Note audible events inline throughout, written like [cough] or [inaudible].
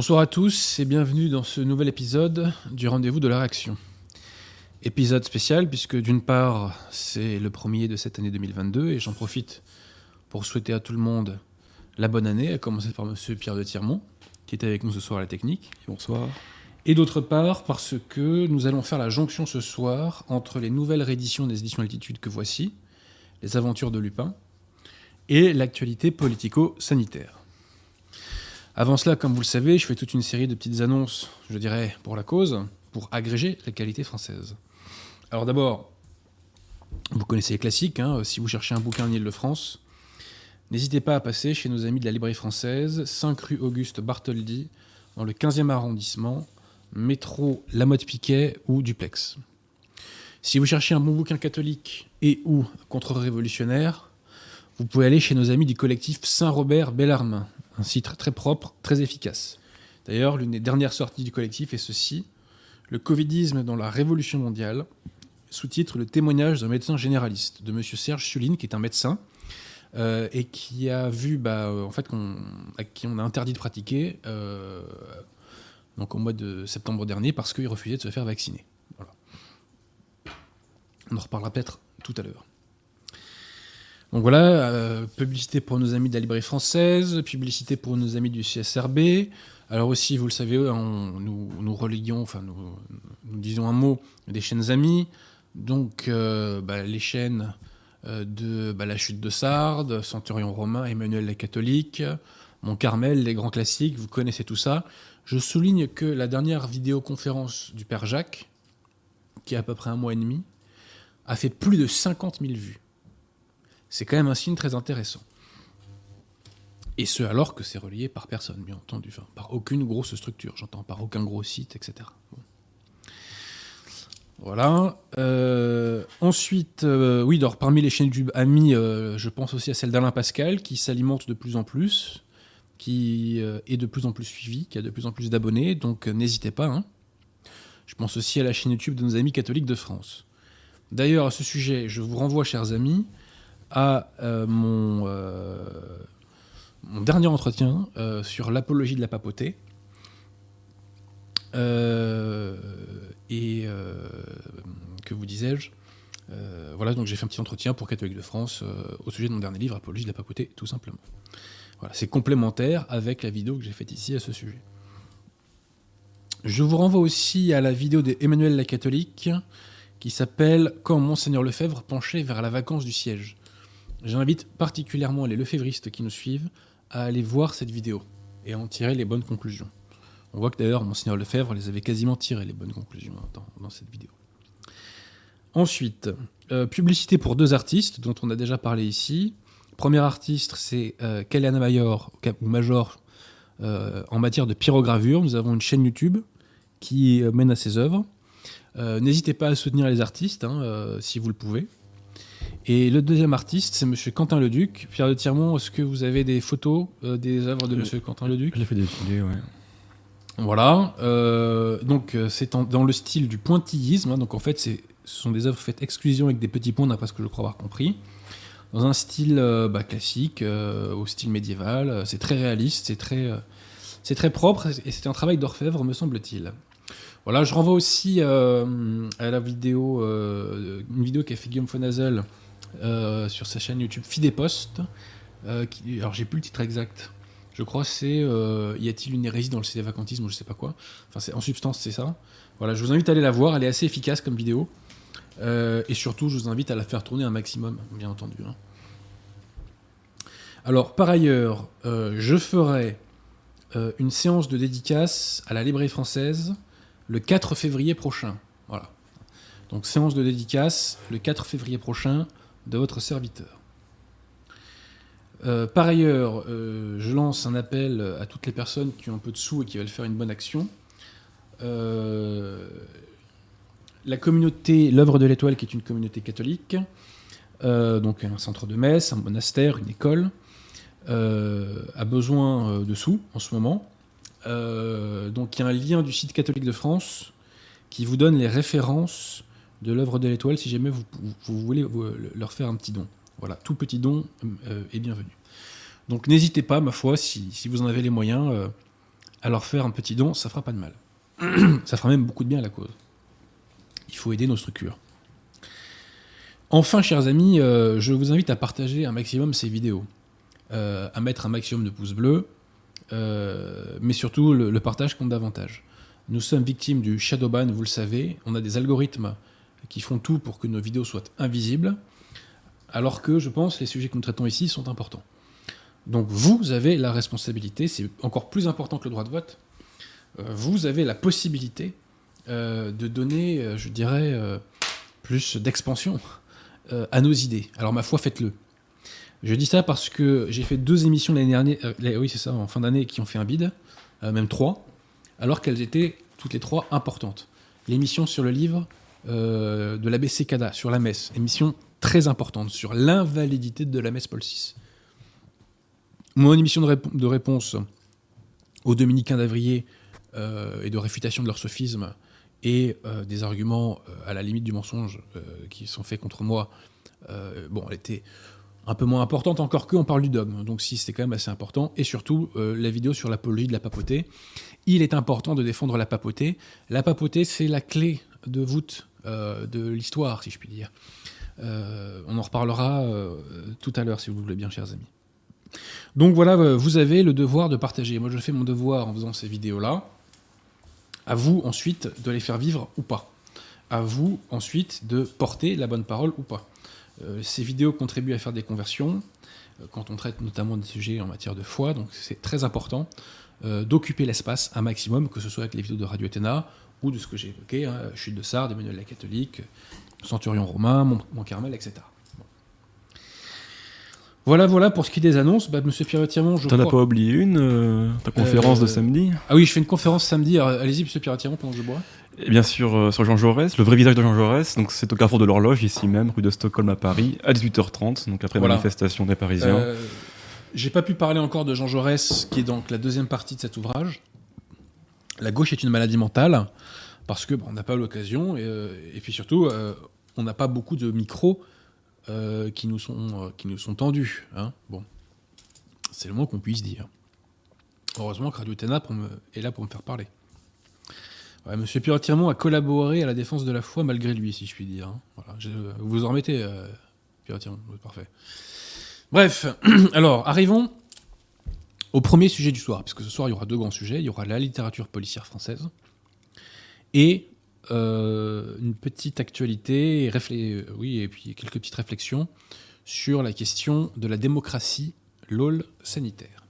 Bonsoir à tous et bienvenue dans ce nouvel épisode du rendez-vous de la réaction. Épisode spécial puisque d'une part c'est le premier de cette année 2022 et j'en profite pour souhaiter à tout le monde la bonne année, à commencer par Monsieur Pierre de Tirmont qui est avec nous ce soir à la technique. Bonsoir. Et d'autre part parce que nous allons faire la jonction ce soir entre les nouvelles rééditions des éditions Altitude que voici, les aventures de Lupin, et l'actualité politico-sanitaire. Avant cela, comme vous le savez, je fais toute une série de petites annonces, je dirais, pour la cause, pour agréger la qualité française. Alors d'abord, vous connaissez les classiques, hein, si vous cherchez un bouquin en Ile-de-France, n'hésitez pas à passer chez nos amis de la librairie française, 5 rue Auguste Bartholdi, dans le 15e arrondissement, métro Lamotte-Piquet ou Duplex. Si vous cherchez un bon bouquin catholique et ou contre-révolutionnaire, vous pouvez aller chez nos amis du collectif Saint-Robert Bellarmin, un site très propre, très efficace. D'ailleurs, l'une des dernières sorties du collectif est ceci Le Covidisme dans la Révolution mondiale, sous-titre Le témoignage d'un médecin généraliste, de M. Serge Suline, qui est un médecin, euh, et qui a vu, bah, euh, en fait, à qui on a interdit de pratiquer euh, donc au mois de septembre dernier parce qu'il refusait de se faire vacciner. Voilà. On en reparlera peut-être tout à l'heure. Donc voilà, publicité pour nos amis de la librairie française, publicité pour nos amis du CSRB. Alors aussi, vous le savez, nous, nous relions, enfin nous, nous, disons un mot des chaînes amies. Donc bah, les chaînes de bah, La chute de Sardes, Centurion romain, Emmanuel la catholique, Mon Carmel, les grands classiques, vous connaissez tout ça. Je souligne que la dernière vidéoconférence du Père Jacques, qui a à peu près un mois et demi, a fait plus de 50 000 vues. C'est quand même un signe très intéressant. Et ce, alors que c'est relié par personne, bien entendu. Par aucune grosse structure, j'entends, par aucun gros site, etc. Voilà. Euh, ensuite, euh, oui, parmi les chaînes YouTube amis, euh, je pense aussi à celle d'Alain Pascal, qui s'alimente de plus en plus, qui est de plus en plus suivi, qui a de plus en plus d'abonnés, donc n'hésitez pas. Hein. Je pense aussi à la chaîne YouTube de nos amis catholiques de France. D'ailleurs, à ce sujet, je vous renvoie, chers amis, à mon, mon, dernier entretien sur l'apologie de la papauté. et que vous disais-je Voilà, donc j'ai fait un petit entretien pour Catholique de France au sujet de mon dernier livre, Apologie de la papauté, tout simplement. Voilà, c'est complémentaire avec la vidéo que j'ai faite ici à ce sujet. Je vous renvoie aussi à la vidéo d'Emmanuel la catholique qui s'appelle Quand Monseigneur Lefebvre penchait vers la vacance du siège. J'invite particulièrement les lefévristes qui nous suivent à aller voir cette vidéo et à en tirer les bonnes conclusions. On voit que d'ailleurs Monseigneur Lefebvre les avait quasiment tirées les bonnes conclusions dans, dans cette vidéo. Ensuite, euh, publicité pour deux artistes dont on a déjà parlé ici. Premier artiste, c'est euh, ou Major, euh, en matière de pyrogravure. Nous avons une chaîne YouTube qui euh, mène à ses œuvres. N'hésitez pas à soutenir les artistes, hein, si vous le pouvez. Et le deuxième artiste, c'est Monsieur Quentin Leduc. Pierre de Tirmont, est-ce que vous avez des photos euh, des œuvres de Monsieur Quentin Leduc? J'ai fait des filets, ouais. Voilà. Euh, donc c'est dans le style du pointillisme. hein. donc en fait, ce sont des œuvres faites exclusion avec des petits points, d'après ce que je crois avoir compris. Dans un style euh, bah, classique, euh, au style médiéval. Euh, C'est très réaliste, c'est très, euh, c'est très propre et c'est un travail d'orfèvre, me semble-t-il. Voilà, je renvoie aussi euh, à la vidéo, euh, une vidéo qu'a fait Guillaume Fonazel euh, sur sa chaîne YouTube Fidépost. Euh, qui, alors j'ai plus le titre exact. Je crois c'est euh, Y a-t-il une hérésie dans le sédévacantisme ou je sais pas quoi. Enfin, c'est, en substance, c'est ça. Voilà, je vous invite à aller la voir. Elle est assez efficace comme vidéo. Euh, et surtout, je vous invite à la faire tourner un maximum, bien entendu. hein. Alors, par ailleurs, euh, je ferai euh, une séance de dédicace à la librairie française le 4 février prochain. Voilà. Donc, séance de dédicace le 4 février prochain de votre serviteur. Euh, par ailleurs, euh, je lance un appel à toutes les personnes qui ont un peu de sous et qui veulent faire une bonne action. Euh, la communauté L'œuvre de l'étoile, qui est une communauté catholique, donc un centre de messe, un monastère, une école, a besoin de sous en ce moment. Donc il y a un lien du site catholique de France qui vous donne les références de l'œuvre de l'étoile si jamais vous, voulez vous- leur faire un petit don. Voilà, tout petit don euh, est bienvenu. Donc n'hésitez pas, ma foi, si, vous en avez les moyens, euh, alors faire un petit don, ça fera pas de mal. [clears throat] ça fera même beaucoup de bien à la cause. Il faut aider nos structures. Enfin, chers amis, euh, je vous invite à partager un maximum ces vidéos, euh, à mettre un maximum de pouces bleus, euh, mais surtout le, partage compte davantage. Nous sommes victimes du shadowban, vous le savez. On a des algorithmes qui font tout pour que nos vidéos soient invisibles, alors que je pense les sujets que nous traitons ici sont importants. Donc vous avez la responsabilité, c'est encore plus important que le droit de vote, vous avez la possibilité de donner, je dirais, plus d'expansion euh, à nos idées. Alors ma foi, faites-le. Je dis ça parce que j'ai fait deux émissions l'année dernière, euh, oui c'est ça, en fin d'année, qui ont fait un bide, euh, même trois, alors qu'elles étaient toutes les trois importantes. L'émission sur le livre de l'ABC Cada, sur la messe, émission très importante, sur l'invalidité de la messe Paul VI. Mon émission de, réponse aux dominicains d'Avrier et de réfutation de leur sophisme, et euh, des arguments euh, à la limite du mensonge euh, qui sont faits contre moi, bon, elle était un peu moins importante encore que on parle du dogme. Donc si c'était quand même assez important. Et surtout, la vidéo sur l'apologie de la papauté. Il est important de défendre la papauté. La papauté, c'est la clé de voûte de l'histoire, si je puis dire. on en reparlera tout à l'heure, si vous voulez bien, chers amis. Donc voilà, vous avez le devoir de partager. Moi, je fais mon devoir en faisant ces vidéos-là. À vous ensuite de les faire vivre ou pas. À vous ensuite de porter la bonne parole ou pas. Euh, ces vidéos contribuent à faire des conversions, euh, quand on traite notamment des sujets en matière de foi, donc c'est très important euh, d'occuper l'espace un maximum, que ce soit avec les vidéos de Radio Athéna ou de ce que j'ai évoqué, hein, Chute de Sardes, Emmanuel la catholique, Centurion romain, Mont, Carmel, etc. Voilà, voilà pour ce qui est des annonces. Bah, Monsieur Pierre-Tirmont, je T'en as pas oublié une, euh, ta conférence de euh, samedi? Ah oui, je fais une conférence samedi. Allez-y, Monsieur Pierre-Tirmont, pendant que je bois. Et bien sûr, euh, sur Jean Jaurès, le vrai visage de Jean Jaurès. Donc, c'est au carrefour de l'horloge, ici même, rue de Stockholm à Paris, à 18h30, donc après manifestation des Parisiens. J'ai pas pu parler encore de Jean Jaurès, qui est donc la deuxième partie de cet ouvrage. La gauche est une maladie mentale, parce que on n'a pas l'occasion, et, et, puis surtout, on n'a pas beaucoup de micros euh, qui, nous sont, euh, tendus. Hein. Bon, c'est le moins qu'on puisse dire. Heureusement que Radio Téna est là pour me faire parler. Monsieur Pierre a collaboré à la défense de la foi malgré lui, si je puis dire. Hein. Voilà, vous vous en remettez, euh, Pierre Tirmont, parfait. Bref, [clears throat] alors arrivons au premier sujet du soir, puisque ce soir il y aura deux grands sujets. Il y aura la littérature policière française et euh, une petite actualité, et euh, oui, et puis quelques petites réflexions sur la question de la démocratie, l'OL sanitaire.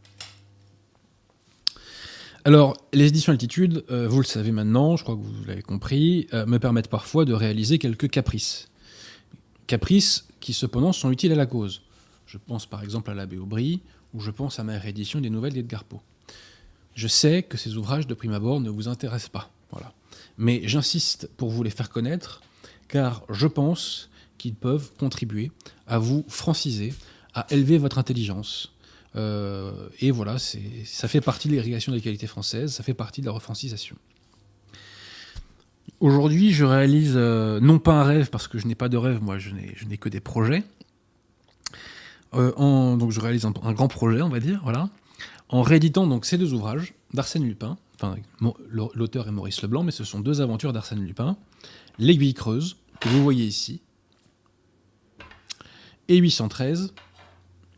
Alors, les éditions Altitude, euh, vous le savez maintenant, je crois que vous l'avez compris, me permettent parfois de réaliser quelques caprices. Caprices qui cependant sont utiles à la cause. Je pense par exemple à l'abbé Aubry, ou je pense à ma réédition des nouvelles d'Edgar Poe. Je sais que ces ouvrages de prime abord ne vous intéressent pas. Voilà mais j'insiste pour vous les faire connaître, car je pense qu'ils peuvent contribuer à vous franciser, à élever votre intelligence. Euh, et voilà, ça fait partie de l'irrigation des qualités françaises, ça fait partie de la refrancisation. Aujourd'hui, je réalise euh, non pas un rêve, parce que je n'ai pas de rêve, moi je n'ai que des projets. Euh, donc je réalise un, grand projet, on va dire, voilà, en rééditant donc ces deux ouvrages d'Arsène Lupin, enfin, l'auteur est Maurice Leblanc, mais ce sont deux aventures d'Arsène Lupin. L'aiguille creuse, que vous voyez ici, et 813,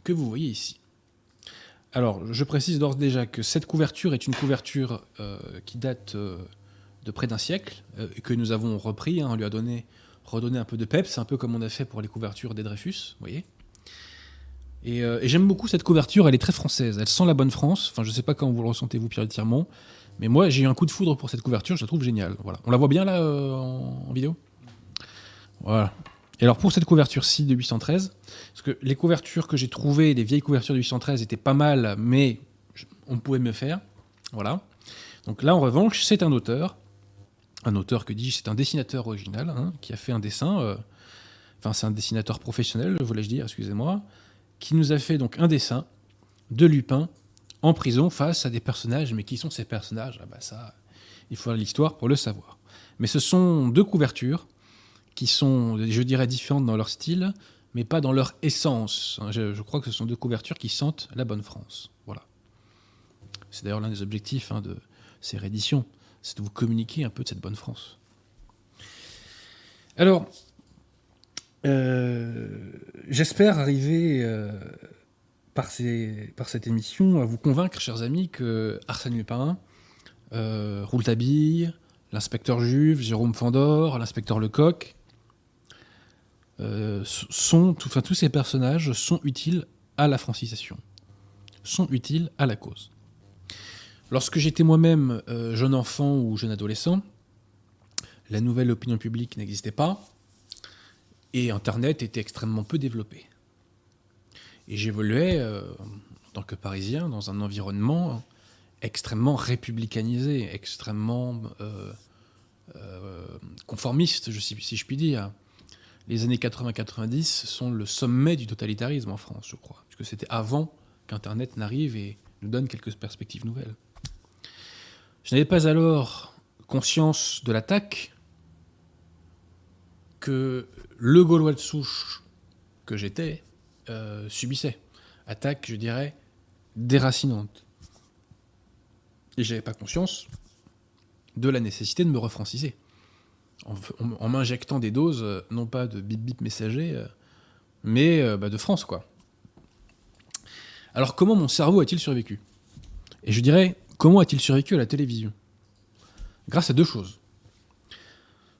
que vous voyez ici. Alors, je précise d'ores déjà que cette couverture est une couverture euh, qui date euh, de près d'un siècle, que nous avons repris, hein, on lui a donné, redonné un peu de peps, un peu comme on a fait pour les couvertures des Dreyfus, vous voyez. Et, et j'aime beaucoup cette couverture, elle est très française, elle sent la bonne France, enfin je sais pas comment vous le ressentez vous Pierre Tirmont, mais moi, j'ai eu un coup de foudre pour cette couverture, je la trouve géniale. Voilà. On la voit bien là euh, en, vidéo? Voilà. Et alors pour cette couverture-ci de 813, parce que les couvertures que j'ai trouvées, les vieilles couvertures de 813 étaient pas mal, mais on pouvait mieux faire. Voilà. Donc là, en revanche, c'est un auteur, un auteur que dis-je, c'est un dessinateur original, hein, qui a fait un dessin, euh, enfin c'est un dessinateur professionnel, voulais-je dire, excusez-moi, qui nous a fait donc un dessin de Lupin en prison face à des personnages. Mais qui sont ces personnages? Ah bah Ça, il faut l'histoire pour le savoir. Mais ce sont deux couvertures qui sont, je dirais, différentes dans leur style, mais pas dans leur essence. Je, crois que ce sont deux couvertures qui sentent la bonne France. Voilà. C'est d'ailleurs l'un des objectifs hein, de ces rééditions, c'est de vous communiquer un peu de cette bonne France. Alors, j'espère arriver euh, par, cette émission à vous convaincre, chers amis, que Arsène Lupin, euh, Rouletabille, l'inspecteur Juve, Jérôme Fandor, l'inspecteur Lecoq, euh, sont, tous ces personnages sont utiles à la francisation, sont utiles à la cause. Lorsque j'étais moi-même euh, jeune enfant ou jeune adolescent, la nouvelle opinion publique n'existait pas et Internet était extrêmement peu développé. Et j'évoluais euh, en tant que Parisien dans un environnement extrêmement républicanisé, extrêmement conformiste, je sais, si je puis dire les années 80-90 sont le sommet du totalitarisme en France, je crois, puisque c'était avant qu'Internet n'arrive et nous donne quelques perspectives nouvelles. Je n'avais pas alors conscience de l'attaque que le Gaulois de souche que j'étais euh, subissait. Attaque, je dirais, déracinante. Et j'avais pas conscience de la nécessité de me refranciser en, m'injectant des doses, euh, non pas de bip bip messager, euh, mais bah, de France, quoi. Alors comment mon cerveau a-t-il survécu? Et je dirais, comment a-t-il survécu à la télévision? Grâce à deux choses.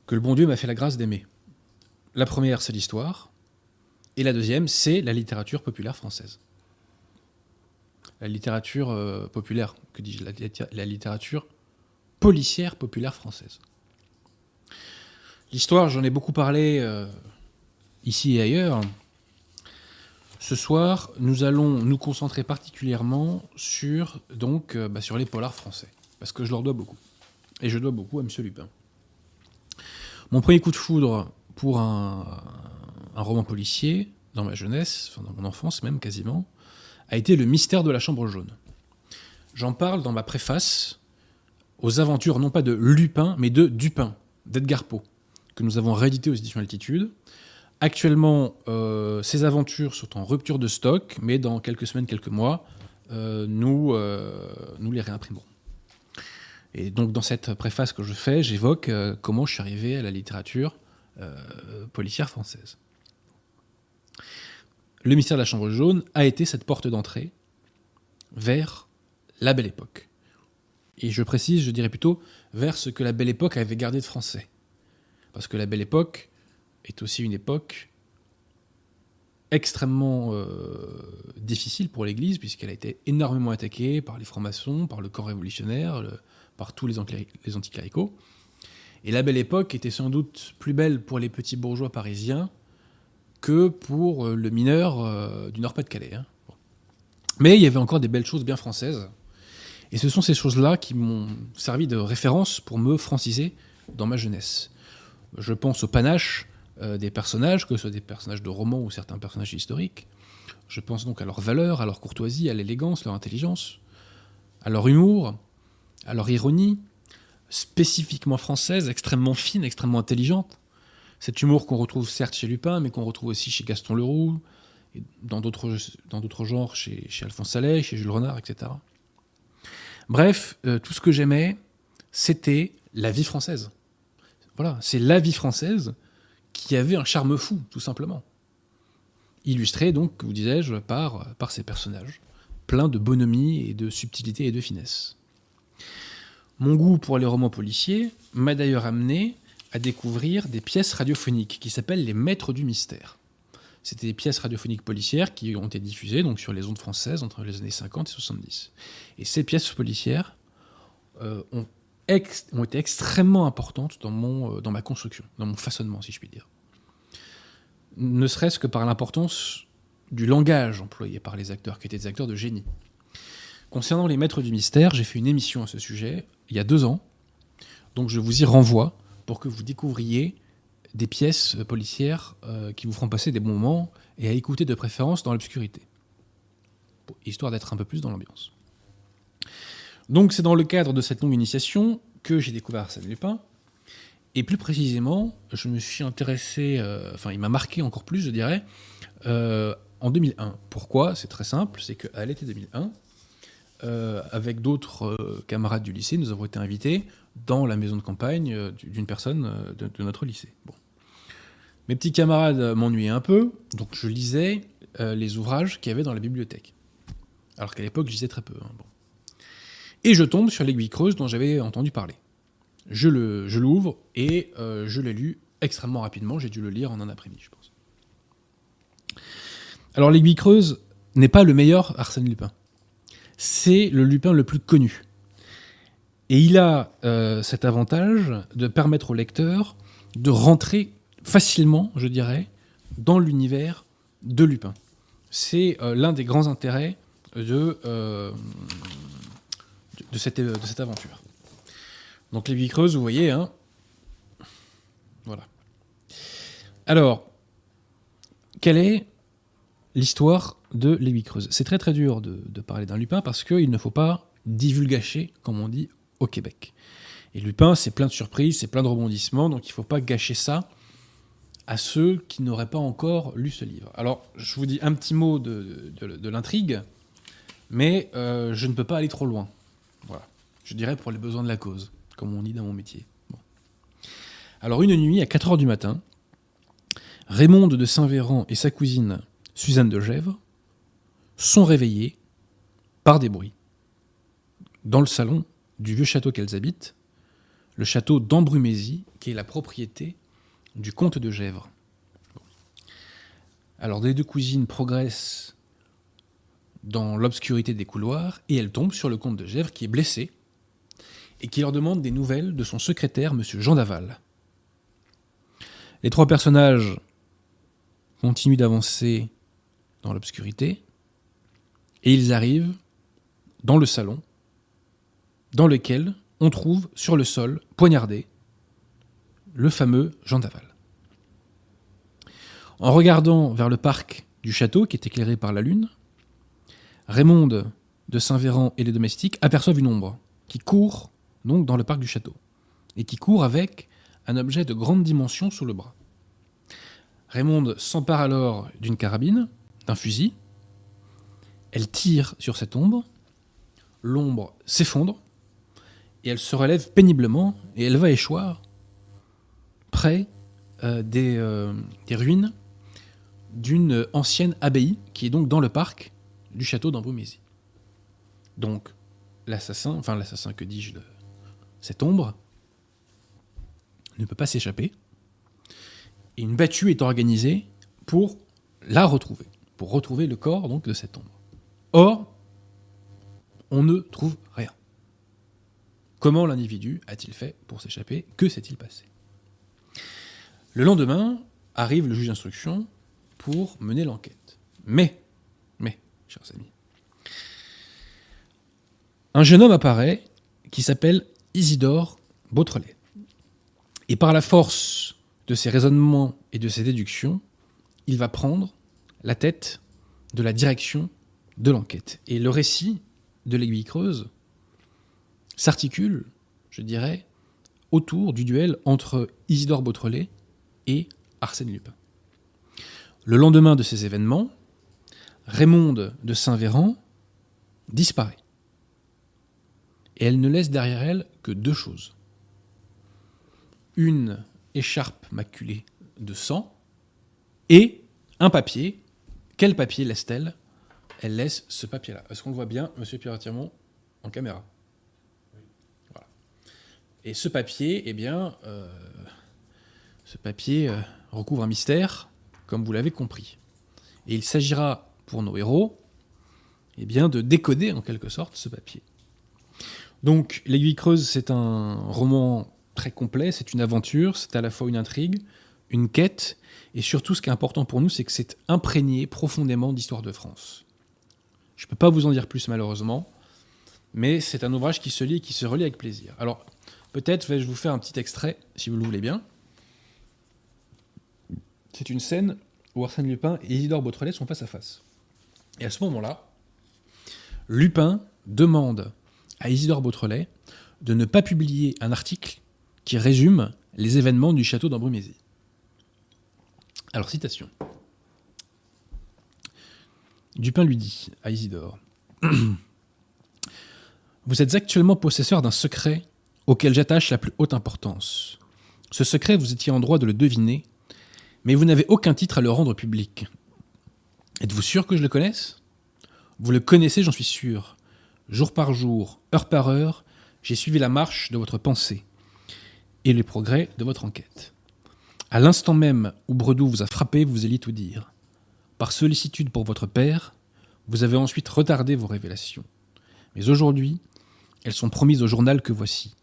Que le bon Dieu m'a fait la grâce d'aimer. La première, c'est l'histoire. Et la deuxième, c'est la littérature populaire française. La littérature populaire, que dis-je la littérature policière populaire française. L'histoire, j'en ai beaucoup parlé euh, ici et ailleurs. Ce soir, nous allons nous concentrer particulièrement euh, bah, sur les polars français, parce que je leur dois beaucoup. Et je dois beaucoup à M. Lupin. Mon premier coup de foudre pour un, roman policier, dans ma jeunesse, enfin dans mon enfance même quasiment, a été Le mystère de la chambre jaune. J'en parle dans ma préface aux aventures non pas de Lupin, mais de Dupin, d'Edgar Poe que nous avons réédité aux éditions Altitude. Actuellement, euh, ces aventures sont en rupture de stock, mais dans quelques semaines, quelques mois, euh, nous, euh, nous les réimprimerons. Et donc, dans cette préface que je fais, j'évoque comment je suis arrivé à la littérature policière française. Le mystère de la Chambre jaune a été cette porte d'entrée vers la belle époque. Et je précise, je dirais plutôt, vers ce que la belle époque avait gardé de français. Parce que la belle époque est aussi une époque extrêmement euh, difficile pour l'Église, puisqu'elle a été énormément attaquée par les francs-maçons, par le corps révolutionnaire, par tous les, les. Et la belle époque était sans doute plus belle pour les petits bourgeois parisiens que pour euh, le mineur euh, du Nord-Pas-de-Calais. Hein. Mais il y avait encore des belles choses bien françaises. Et ce sont ces choses-là qui m'ont servi de référence pour me franciser dans ma jeunesse. Je pense au panache euh, des personnages, que ce soit des personnages de romans ou certains personnages historiques. Je pense donc à leur valeur, à leur courtoisie, à l'élégance, leur intelligence, à leur humour, à leur ironie, spécifiquement française, extrêmement fine, extrêmement intelligente. Cet humour qu'on retrouve certes chez Lupin, mais qu'on retrouve aussi chez Gaston Leroux, dans d'autres genres, chez, Alphonse Saleh, chez Jules Renard, etc. Bref, euh, tout ce que j'aimais, c'était la vie française. Voilà, c'est la vie française qui avait un charme fou, tout simplement. Illustré, donc, vous disais-je, par, par ces personnages, pleins de bonhomie et de subtilité et de finesse. Mon goût pour les romans policiers m'a d'ailleurs amené à découvrir des pièces radiophoniques qui s'appellent les Maîtres du Mystère. C'était des pièces radiophoniques policières qui ont été diffusées sur les ondes françaises entre les années 50 et 70. Et ces pièces policières euh, ont été extrêmement importantes dans, euh, dans ma construction, dans mon façonnement, si je puis dire. Ne serait-ce que par l'importance du langage employé par les acteurs, qui étaient des acteurs de génie. Concernant les maîtres du mystère, j'ai fait une émission à ce sujet il y a deux ans, donc je vous y renvoie pour que vous découvriez des pièces policières euh, qui vous feront passer des bons moments et à écouter de préférence dans l'obscurité, histoire d'être un peu plus dans l'ambiance. Donc c'est dans le cadre de cette longue initiation que j'ai découvert Arsène Lupin. Et plus précisément, je me suis intéressé, euh, enfin il m'a marqué encore plus, je dirais, euh, en 2001. Pourquoi? C'est très simple, c'est qu'à l'été 2001, avec d'autres camarades du lycée, nous avons été invités dans la maison de campagne d'une personne de, notre lycée. Mes petits camarades m'ennuyaient un peu, donc je lisais les ouvrages qu'il y avait dans la bibliothèque. Alors qu'à l'époque, je lisais très peu. Hein. Et je tombe sur l'aiguille creuse dont j'avais entendu parler. Je l'ouvre et euh, je l'ai lu extrêmement rapidement. J'ai dû le lire en un après-midi, je pense. Alors l'aiguille creuse n'est pas le meilleur Arsène Lupin. C'est le Lupin le plus connu. Et il a euh, cet avantage de permettre au lecteur de rentrer facilement, je dirais, dans l'univers de Lupin. C'est euh, l'un des grands intérêts de, de cette, aventure. Donc l'aiguille creuse, vous voyez, hein. Voilà. Alors, quelle est l'histoire de l'aiguille creuse C'est très très dur de, parler d'un Lupin parce qu'il ne faut pas divulgacher, comme on dit au Québec. Et Lupin, c'est plein de surprises, c'est plein de rebondissements, donc il ne faut pas gâcher ça à ceux qui n'auraient pas encore lu ce livre. Alors, je vous dis un petit mot de, l'intrigue, mais euh, je ne peux pas aller trop loin. Voilà. Je dirais pour les besoins de la cause, comme on dit dans mon métier. Alors une nuit, à 4 heures du matin, Raymond de Saint-Véran et sa cousine Suzanne de Gèvres sont réveillés par des bruits. Dans le salon du vieux château qu'elles habitent, le château d'Ambrumésie, qui est la propriété du comte de Gèvres. Alors les deux cousines progressent dans l'obscurité des couloirs et elles tombent sur le comte de Gèvres qui est blessé et qui leur demande des nouvelles de son secrétaire, M. Jean Daval. Les trois personnages continuent d'avancer dans l'obscurité et ils arrivent dans le salon dans lequel on trouve sur le sol, poignardé, le fameux Jean Daval. En regardant vers le parc du château qui est éclairé par la lune, Raymond de Saint-Véran et les domestiques aperçoivent une ombre qui court donc dans le parc du château et qui court avec un objet de grande dimension sous le bras. Raymond s'empare alors d'une carabine, d'un fusil. Elle tire sur cette ombre. L'ombre s'effondre et elle se relève péniblement et elle va échoir près euh, des, euh, des, ruines d'une ancienne abbaye qui est donc dans le parc du château d'Ambrumésie. Donc, l'assassin, enfin l'assassin, que dis-je, cette ombre, ne peut pas s'échapper. Et une battue est organisée pour la retrouver, retrouver le corps donc de cette ombre. Or, on ne trouve rien. Comment l'individu a-t-il fait pour s'échapper? Que s'est-il passé? Le lendemain, arrive le juge d'instruction pour mener l'enquête. Mais chers amis. Un jeune homme apparaît qui s'appelle Isidore Beautrelet. Et par la force de ses raisonnements et de ses déductions, il va prendre la tête de la direction de l'enquête. Et le récit de l'aiguille creuse s'articule, je dirais, autour du duel entre Isidore Beautrelet et Arsène Lupin. Le lendemain de ces événements, Raymonde de Saint-Véran disparaît. Et elle ne laisse derrière elle que deux choses. Une écharpe maculée de sang et un papier. Quel papier laisse-t-elle? Elle laisse ce papier-là. Est-ce qu'on le voit bien, monsieur Pierre Tirmont, en caméra? Voilà. Et ce papier, eh bien, euh, ce papier euh, recouvre un mystère, comme vous l'avez compris. Et il s'agira pour nos héros, eh bien, de décoder en quelque sorte ce papier. Donc, L'Aiguille Creuse, c'est un roman très complet, c'est une aventure, c'est à la fois une intrigue, une quête, et surtout, ce qui est important pour nous, c'est que c'est imprégné profondément d'histoire de France. Je ne peux pas vous en dire plus, malheureusement, mais c'est un ouvrage qui se lit et qui se relit avec plaisir. Alors, peut-être vais-je vous faire un petit extrait, si vous le voulez bien. C'est une scène où Arsène Lupin et Isidore Beautrelet sont face à face. Et à ce moment-là, Lupin demande à Isidore Beautrelet de ne pas publier un article qui résume les événements du château d'Ambrumésie. Alors, citation. Dupin lui dit à Isidore [clears throat] Vous êtes actuellement possesseur d'un secret auquel j'attache la plus haute importance. Ce secret, vous étiez en droit de le deviner, mais vous n'avez aucun titre à le rendre public. Êtes-vous sûr que je le connaisse? Vous le connaissez, j'en suis sûr. Jour par jour, heure par heure, j'ai suivi la marche de votre pensée et les progrès de votre enquête. À l'instant même où Bredou vous a frappé, vous alliez tout dire. Par sollicitude pour votre père, vous avez ensuite retardé vos révélations. Mais aujourd'hui, elles sont promises au journal que voici.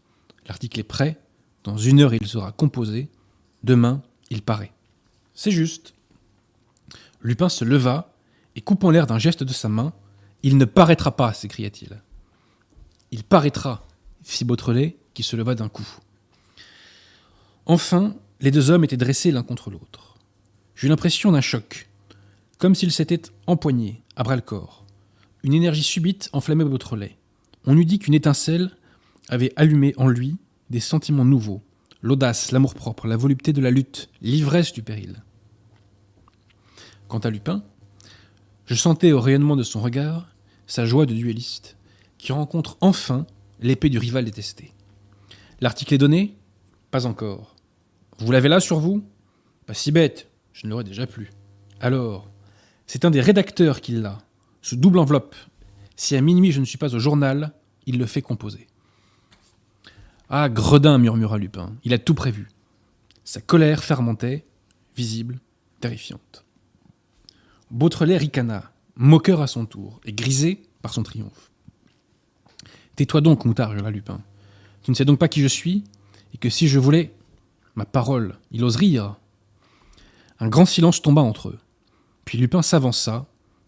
L'article est prêt, dans une heure il sera composé, demain il paraît. C'est juste. Lupin se leva et coupant l'air d'un geste de sa main, Il ne paraîtra pas, s'écria-t-il. Il paraîtra, fit Beautrelet, qui se leva d'un coup. Enfin, les deux hommes étaient dressés l'un contre l'autre. J'eus l'impression d'un choc, comme s'ils s'étaient empoignés, à bras le corps. Une énergie subite enflammait Beautrelet. On eût dit qu'une étincelle avait allumé en lui des sentiments nouveaux, l'audace, l'amour-propre, la volupté de la lutte, l'ivresse du péril. Quant à Lupin, je sentais au rayonnement de son regard sa joie de duelliste, qui rencontre enfin l'épée du rival détesté. L'article est donné Pas encore. Vous l'avez là sur vous? Pas si bête, je ne l'aurais déjà plus. Alors, c'est un des rédacteurs qui l'a, ce double enveloppe. Si à minuit je ne suis pas au journal, il le fait composer. Ah, gredin, murmura Lupin, il a tout prévu. Sa colère fermentait, visible, terrifiante. Beautrelet ricana, moqueur à son tour, et grisé par son triomphe. Tais-toi donc, moutard, hurla Lupin. Tu ne sais donc pas qui je suis, et que si je voulais. Ma parole, il ose rire. Un grand silence tomba entre eux. Puis Lupin s'avança,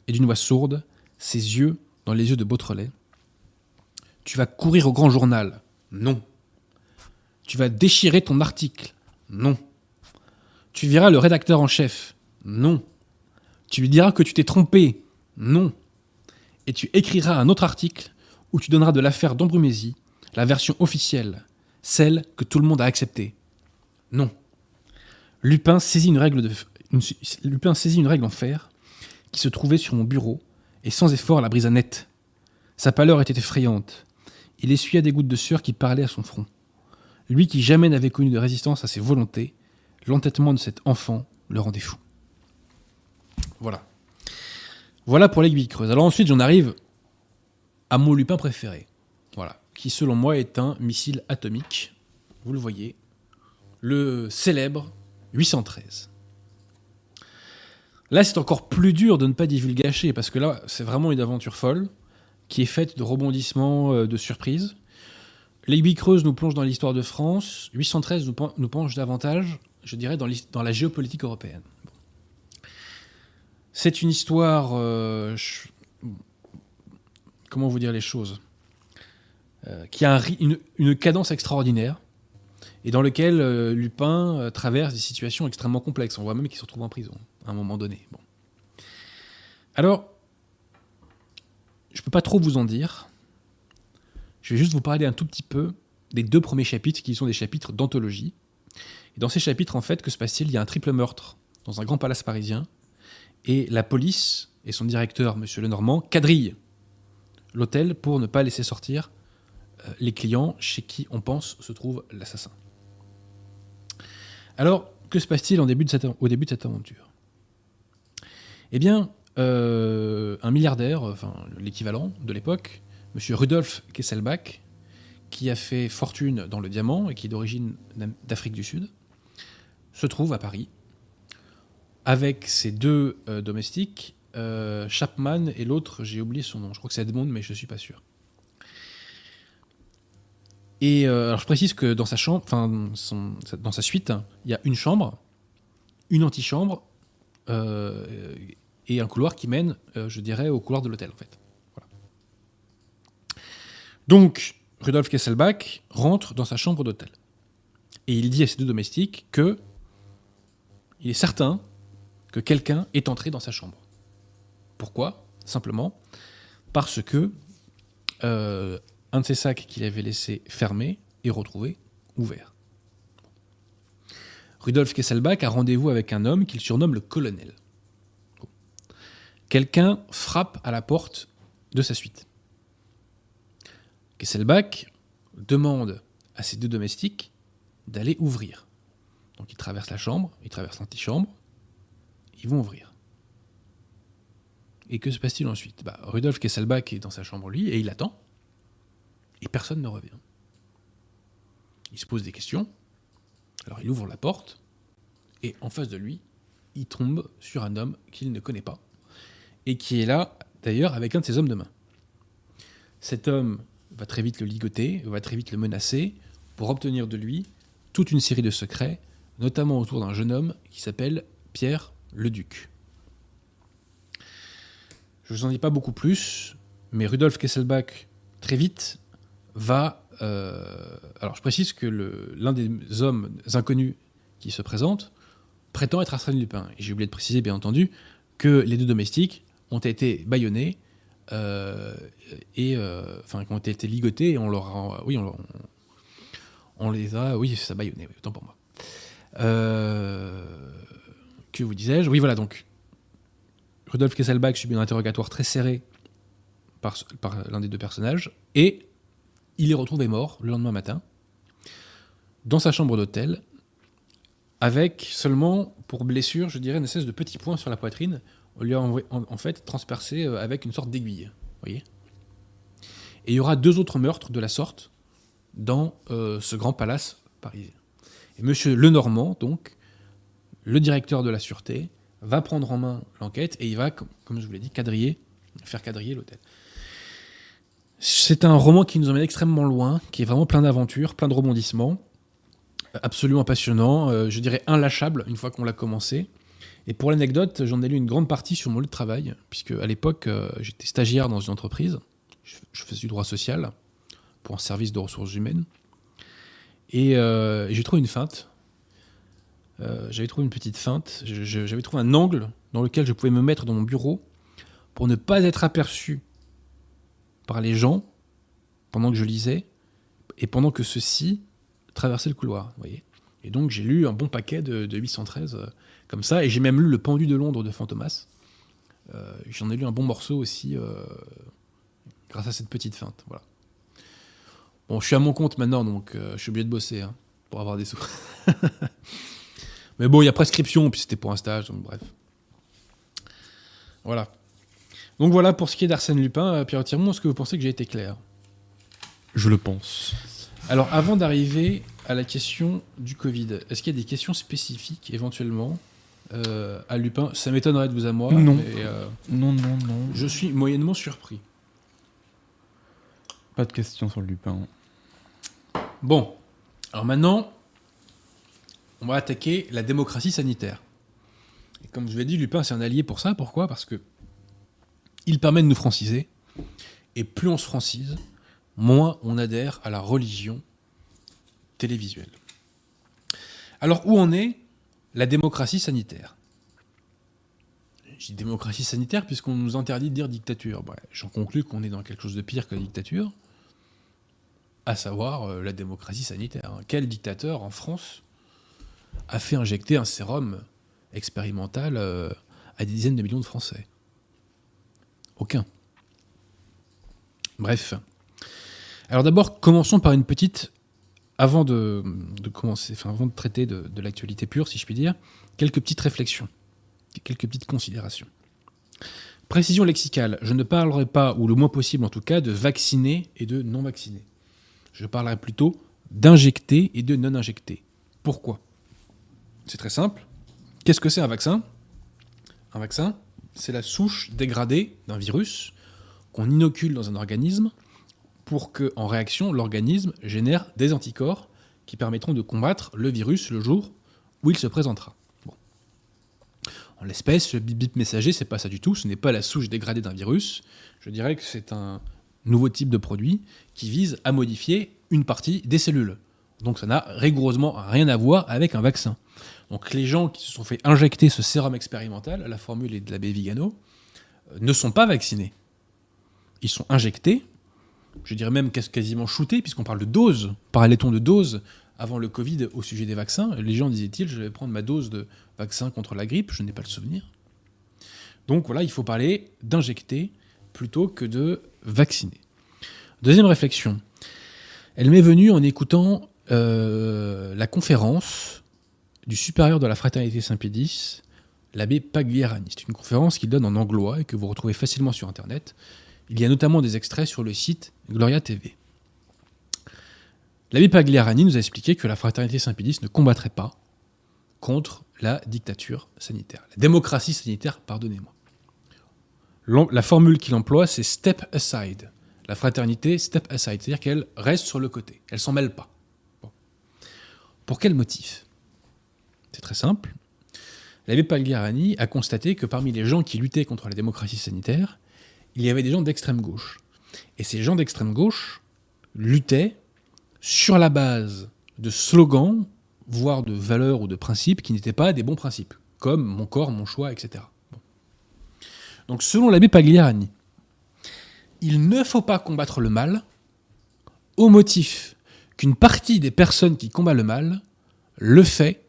et d'une voix sourde, ses yeux dans les yeux de Beautrelet. Tu vas courir au grand journal. Non. Tu vas déchirer ton article. Non. Tu verras le rédacteur en chef. Non. Tu lui diras que tu t'es trompé. Non. Et tu écriras un autre article où tu donneras de l'affaire d'Ambrumésie la version officielle, celle que tout le monde a acceptée. Non. Lupin saisit une règle, de, Lupin saisit une règle en fer qui se trouvait sur mon bureau et sans effort la brisa net. Sa pâleur était effrayante. Il essuya des gouttes de sueur qui parlaient à son front. Lui qui jamais n'avait connu de résistance à ses volontés, l'entêtement de cet enfant le rendait fou. Voilà. Voilà pour l'aiguille creuse. Alors ensuite, j'en arrive à mon lupin préféré. Voilà. Qui, selon moi, est un missile atomique. Vous le voyez. Le célèbre 813. Là, c'est encore plus dur de ne pas divulgacher, parce que là, c'est vraiment une aventure folle, qui est faite de rebondissements, euh, de surprises. L'aiguille creuse nous plonge dans l'histoire de France, 813 nous, plonge davantage, je dirais, dans, dans la géopolitique européenne. C'est une histoire. Euh, comment vous dire les choses euh, Qui a une, cadence extraordinaire et dans lequel euh, Lupin traverse des situations extrêmement complexes. On voit même qu'il se retrouve en prison à un moment donné. Bon. Alors, je ne peux pas trop vous en dire. Je vais juste vous parler un tout petit peu des deux premiers chapitres qui sont des chapitres d'anthologie. Et dans ces chapitres, en fait, que se passe-t-il? Il y a un triple meurtre dans un grand palace parisien et la police et son directeur, M. Lenormand, quadrillent l'hôtel pour ne pas laisser sortir euh, les clients chez qui on pense se trouve l'assassin. Alors, que se passe-t-il au début de cette aventure? Eh bien, euh, un milliardaire, l'équivalent de l'époque, M. Rudolf Kesselbach, qui a fait fortune dans le diamant et qui est d'origine d'Afrique du Sud, se trouve à Paris avec ses deux euh, domestiques, euh, Chapman et l'autre, j'ai oublié son nom, je crois que c'est Edmond, mais je ne suis pas sûr. Et euh, alors je précise que dans sa chambre, enfin dans sa suite, il y a une chambre, une antichambre et un couloir qui mène, je dirais, au couloir de l'hôtel en fait. Donc Rudolf Kesselbach rentre dans sa chambre d'hôtel et il dit à ses deux domestiques que il est certain que quelqu'un est entré dans sa chambre. Pourquoi? Simplement parce que euh, un de ses sacs qu'il avait laissé fermé est retrouvé ouvert. Rudolf Kesselbach a rendez-vous avec un homme qu'il surnomme le colonel. Quelqu'un frappe à la porte de sa suite. Kesselbach demande à ses deux domestiques d'aller ouvrir. Donc ils traversent la chambre, ils traversent l'antichambre, ils vont ouvrir. Et que se passe-t-il ensuite? Bah, Rudolf Kesselbach est dans sa chambre, lui, et il attend. Et personne ne revient. Il se pose des questions. Alors il ouvre la porte, et en face de lui, il tombe sur un homme qu'il ne connaît pas, et qui est là, d'ailleurs, avec un de ses hommes de main. Cet homme va très vite le ligoter, va très vite le menacer, pour obtenir de lui toute une série de secrets, notamment autour d'un jeune homme qui s'appelle Pierre le Duc. Je ne vous en dis pas beaucoup plus, mais Rudolf Kesselbach, très vite, va... Euh, alors je précise que l'un des hommes inconnus qui se présente prétend être Arsène Lupin. Et j'ai oublié de préciser, bien entendu, que les deux domestiques ont été bâillonnés euh, et euh, enfin qui ont été ligotés et on leur a, oui on, on, les a oui ça bâillonné autant pour moi que vous disais-je? Oui voilà donc Rudolf Kesselbach subit un interrogatoire très serré par, par l'un des deux personnages et il est retrouvé mort le lendemain matin dans sa chambre d'hôtel avec seulement pour blessure je dirais une espèce de petit point sur la poitrine on lui a en, fait transpercé euh, avec une sorte d'aiguille. voyez Et il y aura deux autres meurtres de la sorte dans euh, ce grand palace parisien. Et monsieur Lenormand, donc, le directeur de la sûreté, va prendre en main l'enquête et il va, comme je vous l'ai dit, quadriller, faire quadriller l'hôtel. C'est un roman qui nous emmène extrêmement loin, qui est vraiment plein d'aventures, plein de rebondissements, absolument passionnant, euh, je dirais inlâchable une fois qu'on l'a commencé. Et pour l'anecdote, j'en ai lu une grande partie sur mon lieu de travail, puisque à l'époque, euh, j'étais stagiaire dans une entreprise, je, faisais du droit social pour un service de ressources humaines. Et euh, j'ai trouvé une feinte. J'avais trouvé une petite feinte. J'avais trouvé un angle dans lequel je pouvais me mettre dans mon bureau pour ne pas être aperçu par les gens pendant que je lisais et pendant que ceux-ci traversaient le couloir. Voyez et donc j'ai lu un bon paquet de, de 813 comme ça. Et j'ai même lu Le Pendu de Londres de Fantomas. Euh, J'en ai lu un bon morceau aussi euh, grâce à cette petite feinte. Voilà. Bon, je suis à mon compte maintenant, donc euh, je suis obligé de bosser hein, pour avoir des sous. [laughs] Mais bon, il y a prescription, puis c'était pour un stage, donc bref. Voilà. Donc voilà pour ce qui est d'Arsène Lupin. Euh, Pierre Tirmont, est-ce que vous pensez que j'ai été clair? Je le pense. Alors avant d'arriver à la question du Covid, est-ce qu'il y a des questions spécifiques éventuellement euh, à Lupin? Ça m'étonnerait de vous à moi. Non. Euh, non, non, non. Je suis moyennement surpris. Pas de questions sur Lupin. Bon. Alors maintenant, on va attaquer la démocratie sanitaire. Et comme je vous l'ai dit, Lupin, c'est un allié pour ça. Pourquoi? Parce que il permet de nous franciser. Et plus on se francise, moins on adhère à la religion télévisuelle. Alors, où en est la démocratie sanitaire? Je dis démocratie sanitaire puisqu'on nous interdit de dire dictature. J'en conclus qu'on est dans quelque chose de pire que la dictature, à savoir euh, la démocratie sanitaire. Quel dictateur en France a fait injecter un sérum expérimental euh, à des dizaines de millions de Français? Aucun. Bref. Alors d'abord, commençons par une petite avant de, commencer, avant de traiter de, l'actualité pure, si je puis dire, quelques petites réflexions, quelques petites considérations. Précision lexicale, je ne parlerai pas, ou le moins possible en tout cas, de vacciner et de non vacciner. Je parlerai plutôt d'injecter et de non injecter. Pourquoi? C'est très simple. Qu'est-ce que c'est un vaccin? Un vaccin, c'est la souche dégradée d'un virus qu'on inocule dans un organisme pour que, en réaction, l'organisme génère des anticorps qui permettront de combattre le virus le jour où il se présentera. En l'espèce, le bip bip messager, c'est pas ça du tout, ce n'est pas la souche dégradée d'un virus. Je dirais que c'est un nouveau type de produit qui vise à modifier une partie des cellules. Donc ça n'a rigoureusement rien à voir avec un vaccin. Donc les gens qui se sont fait injecter ce sérum expérimental, la formule est de l'abbé Vigano, euh, ne sont pas vaccinés. Ils sont injectés je dirais même quasiment shooté, puisqu'on parle de dose. Parlait-on de dose avant le Covid au sujet des vaccins Les gens disaient-ils, je vais prendre ma dose de vaccin contre la grippe, je n'ai pas le souvenir. Donc voilà, il faut parler d'injecter plutôt que de vacciner. Deuxième réflexion. Elle m'est venue en écoutant euh, la conférence du supérieur de la fraternité Saint-Pédis, l'abbé Pagliarani. C'est une conférence qu'il donne en anglois et que vous retrouvez facilement sur Internet. Il y a notamment des extraits sur le site Gloria TV. L'abbé Pagliarani nous a expliqué que la fraternité Saint-Pédis ne combattrait pas contre la dictature sanitaire, la démocratie sanitaire, pardonnez-moi. La formule qu'il emploie, c'est step aside. La fraternité, step aside, c'est-à-dire qu'elle reste sur le côté, elle s'en mêle pas. Pour quel motif? C'est très simple. L'abbé Pagliarani a constaté que parmi les gens qui luttaient contre la démocratie sanitaire, il y avait des gens d'extrême gauche. Et ces gens d'extrême gauche luttaient sur la base de slogans, voire de valeurs ou de principes qui n'étaient pas des bons principes, comme mon corps, mon choix, etc. Donc selon l'abbé Pagliarani, il ne faut pas combattre le mal au motif qu'une partie des personnes qui combattent le mal le fait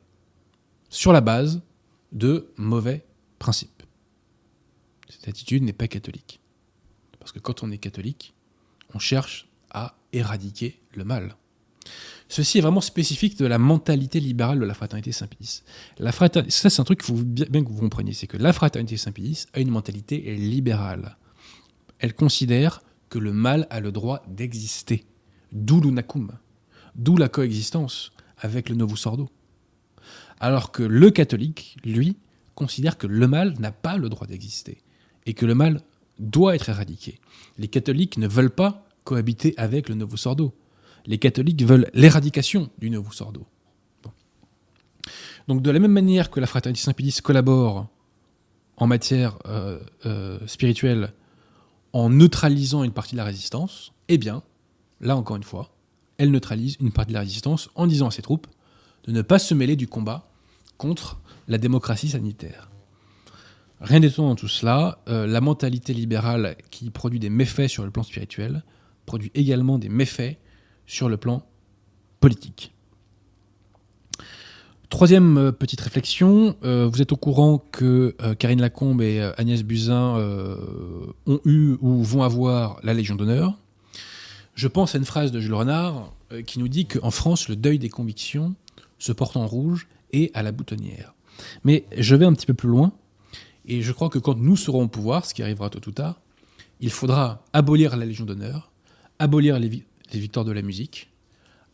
sur la base de mauvais principes. Cette attitude n'est pas catholique. Parce que quand on est catholique, on cherche à éradiquer le mal. Ceci est vraiment spécifique de la mentalité libérale de la fraternité Saint-Pédis. Ça, c'est un truc qu'il faut bien, que vous compreniez, c'est que la fraternité Saint-Pédis a une mentalité libérale. Elle considère que le mal a le droit d'exister. D'où l'unakum, d'où la coexistence avec le novus ordo. Alors que le catholique, lui, considère que le mal n'a pas le droit d'exister et que le mal doit être éradiqué. Les catholiques ne veulent pas cohabiter avec le novus ordo. Les catholiques veulent l'éradication du novus ordo. Donc de la même manière que la fraternité Saint-Pédis collabore en matière euh, euh, spirituelle en neutralisant une partie de la résistance, eh bien, là encore une fois, elle neutralise une partie de la résistance en disant à ses troupes de ne pas se mêler du combat contre la démocratie sanitaire. Rien d'étonnant dans tout cela, euh, la mentalité libérale qui produit des méfaits sur le plan spirituel produit également des méfaits sur le plan politique. Troisième euh, petite réflexion, euh, vous êtes au courant que Karine Lacombe et Agnès Buzyn ont eu ou vont avoir la Légion d'honneur. Je pense à une phrase de Jules Renard qui nous dit qu'en France, le deuil des convictions se porte en rouge et à la boutonnière. Mais je vais un petit peu plus loin, et je crois que quand nous serons au pouvoir, ce qui arrivera tôt ou tard, il faudra abolir la Légion d'honneur, abolir les, victoires de la musique,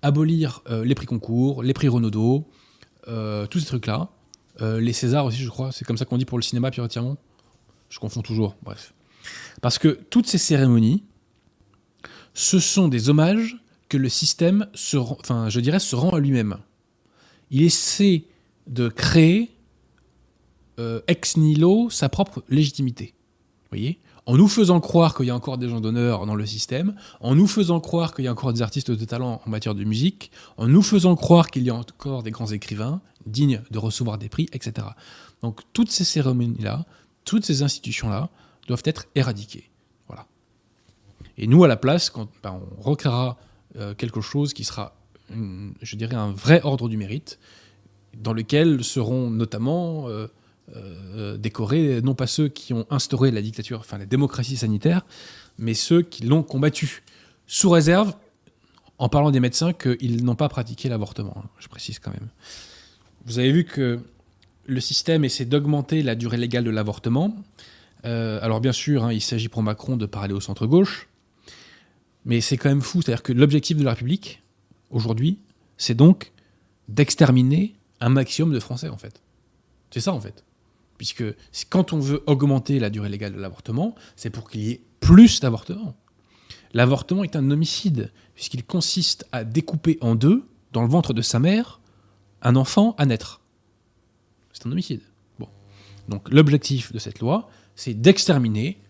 abolir euh, les prix concours, les prix Renaudot, euh, tous ces trucs-là. Euh, les Césars aussi, je crois, c'est comme ça qu'on dit pour le cinéma, Pierre. Je confonds toujours, bref. Parce que toutes ces cérémonies, ce sont des hommages que le système, se, enfin, je dirais, se rend à lui-même il essaie de créer euh, ex nihilo sa propre légitimité. voyez? En nous faisant croire qu'il y a encore des gens d'honneur dans le système, en nous faisant croire qu'il y a encore des artistes de talent en matière de musique, en nous faisant croire qu'il y a encore des grands écrivains dignes de recevoir des prix, etc. Donc toutes ces cérémonies-là, toutes ces institutions-là doivent être éradiquées. Voilà. Et nous, à la place, quand ben, on recréera euh, quelque chose qui sera je dirais, un vrai ordre du mérite, dans lequel seront notamment euh, euh, décorés non pas ceux qui ont instauré la dictature, enfin la démocratie sanitaire, mais ceux qui l'ont combattue, sous réserve, en parlant des médecins, qu'ils n'ont pas pratiqué l'avortement, hein, je précise quand même. Vous avez vu que le système essaie d'augmenter la durée légale de l'avortement. Euh, alors bien sûr, hein, il s'agit pour Macron de parler au centre-gauche, mais c'est quand même fou, c'est-à-dire que l'objectif de la République, aujourd'hui, c'est donc d'exterminer un maximum de Français, en fait. C'est ça, en fait. Puisque quand on veut augmenter la durée légale de l'avortement, c'est pour qu'il y ait plus d'avortements. L'avortement est un homicide, puisqu'il consiste à découper en deux, dans le ventre de sa mère, un enfant à naître. C'est un homicide. Donc l'objectif de cette loi, c'est d'exterminer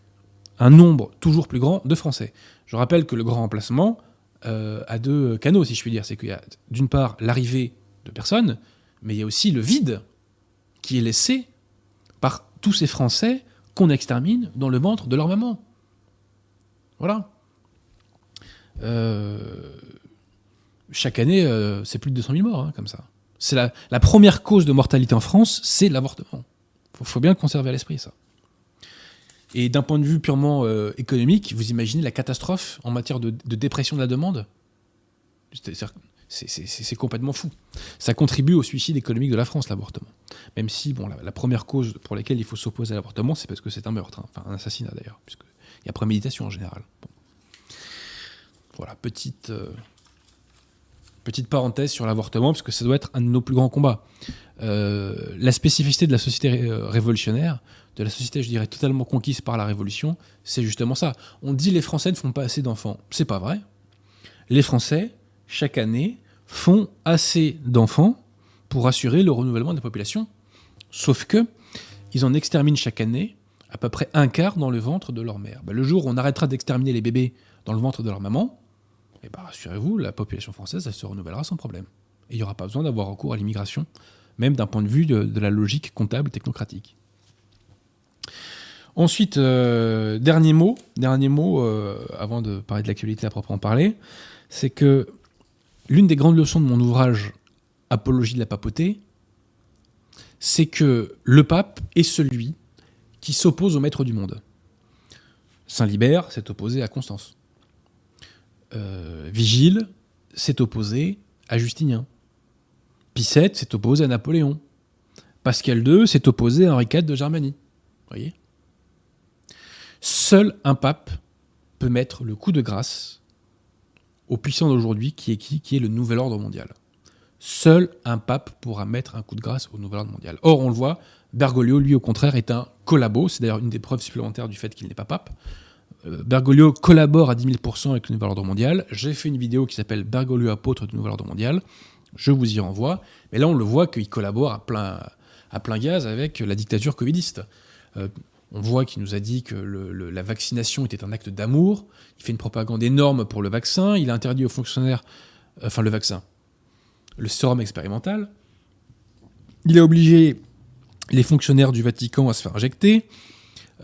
un nombre toujours plus grand de Français. Je rappelle que le grand remplacement, euh, à deux canaux, si je puis dire. C'est qu'il y a d'une part l'arrivée de personnes, mais il y a aussi le vide qui est laissé par tous ces Français qu'on extermine dans le ventre de leur maman. Voilà. Euh, chaque année, euh, c'est plus de 200 000 morts, hein, comme ça. C'est la, la, première cause de mortalité en France, c'est l'avortement. Il faut, bien le conserver à l'esprit, ça. Et d'un point de vue purement euh, économique, vous imaginez la catastrophe en matière de, dépression de la demande? C'est complètement fou. Ça contribue au suicide économique de la France, l'avortement. Même si, bon, la, première cause pour laquelle il faut s'opposer à l'avortement, c'est parce que c'est un meurtre, hein. enfin un assassinat d'ailleurs, puisqu'il y a préméditation en général. Voilà, petite, euh, petite parenthèse sur l'avortement, parce que ça doit être un de nos plus grands combats. Euh, la spécificité de la société révolutionnaire, de la société, je dirais, totalement conquise par la révolution, c'est justement ça. On dit les Français ne font pas assez d'enfants. C'est pas vrai. Les Français, chaque année, font assez d'enfants pour assurer le renouvellement de la population. Sauf que ils en exterminent chaque année à peu près un quart dans le ventre de leur mère. Ben, le jour où on arrêtera d'exterminer les bébés dans le ventre de leur maman, eh ben, rassurez-vous, la population française elle se renouvellera sans problème. Et il n'y aura pas besoin d'avoir recours à l'immigration, même d'un point de vue de, la logique comptable technocratique. Ensuite, euh, dernier mot, dernier mot euh, avant de parler de l'actualité à proprement parler, c'est que l'une des grandes leçons de mon ouvrage Apologie de la papauté, c'est que le pape est celui qui s'oppose au maître du monde. Saint Libère s'est opposé à Constance. Euh, Vigile s'est opposé à Justinien. Pissette s'est opposé à Napoléon. Pascal II s'est opposé à Henri IV de Germanie. Voyez? Seul un pape peut mettre le coup de grâce au puissant d'aujourd'hui qui est qui Qui est le nouvel ordre mondial. Seul un pape pourra mettre un coup de grâce au nouvel ordre mondial. Or, on le voit, Bergoglio, lui, au contraire, est un collabo. C'est d'ailleurs une des preuves supplémentaires du fait qu'il n'est pas pape. Euh, Bergoglio collabore à 10 000% avec le Nouvel Ordre Mondial. J'ai fait une vidéo qui s'appelle Bergoglio apôtre du Nouvel Ordre Mondial. Je vous y renvoie. Mais là, on le voit qu'il collabore à plein, à plein gaz avec la dictature covidiste. Euh, on voit qu'il nous a dit que la vaccination était un acte d'amour. Il fait une propagande énorme pour le vaccin. Il a interdit aux fonctionnaires, euh, enfin le vaccin, le sérum expérimental. Il a obligé les fonctionnaires du Vatican à se faire injecter.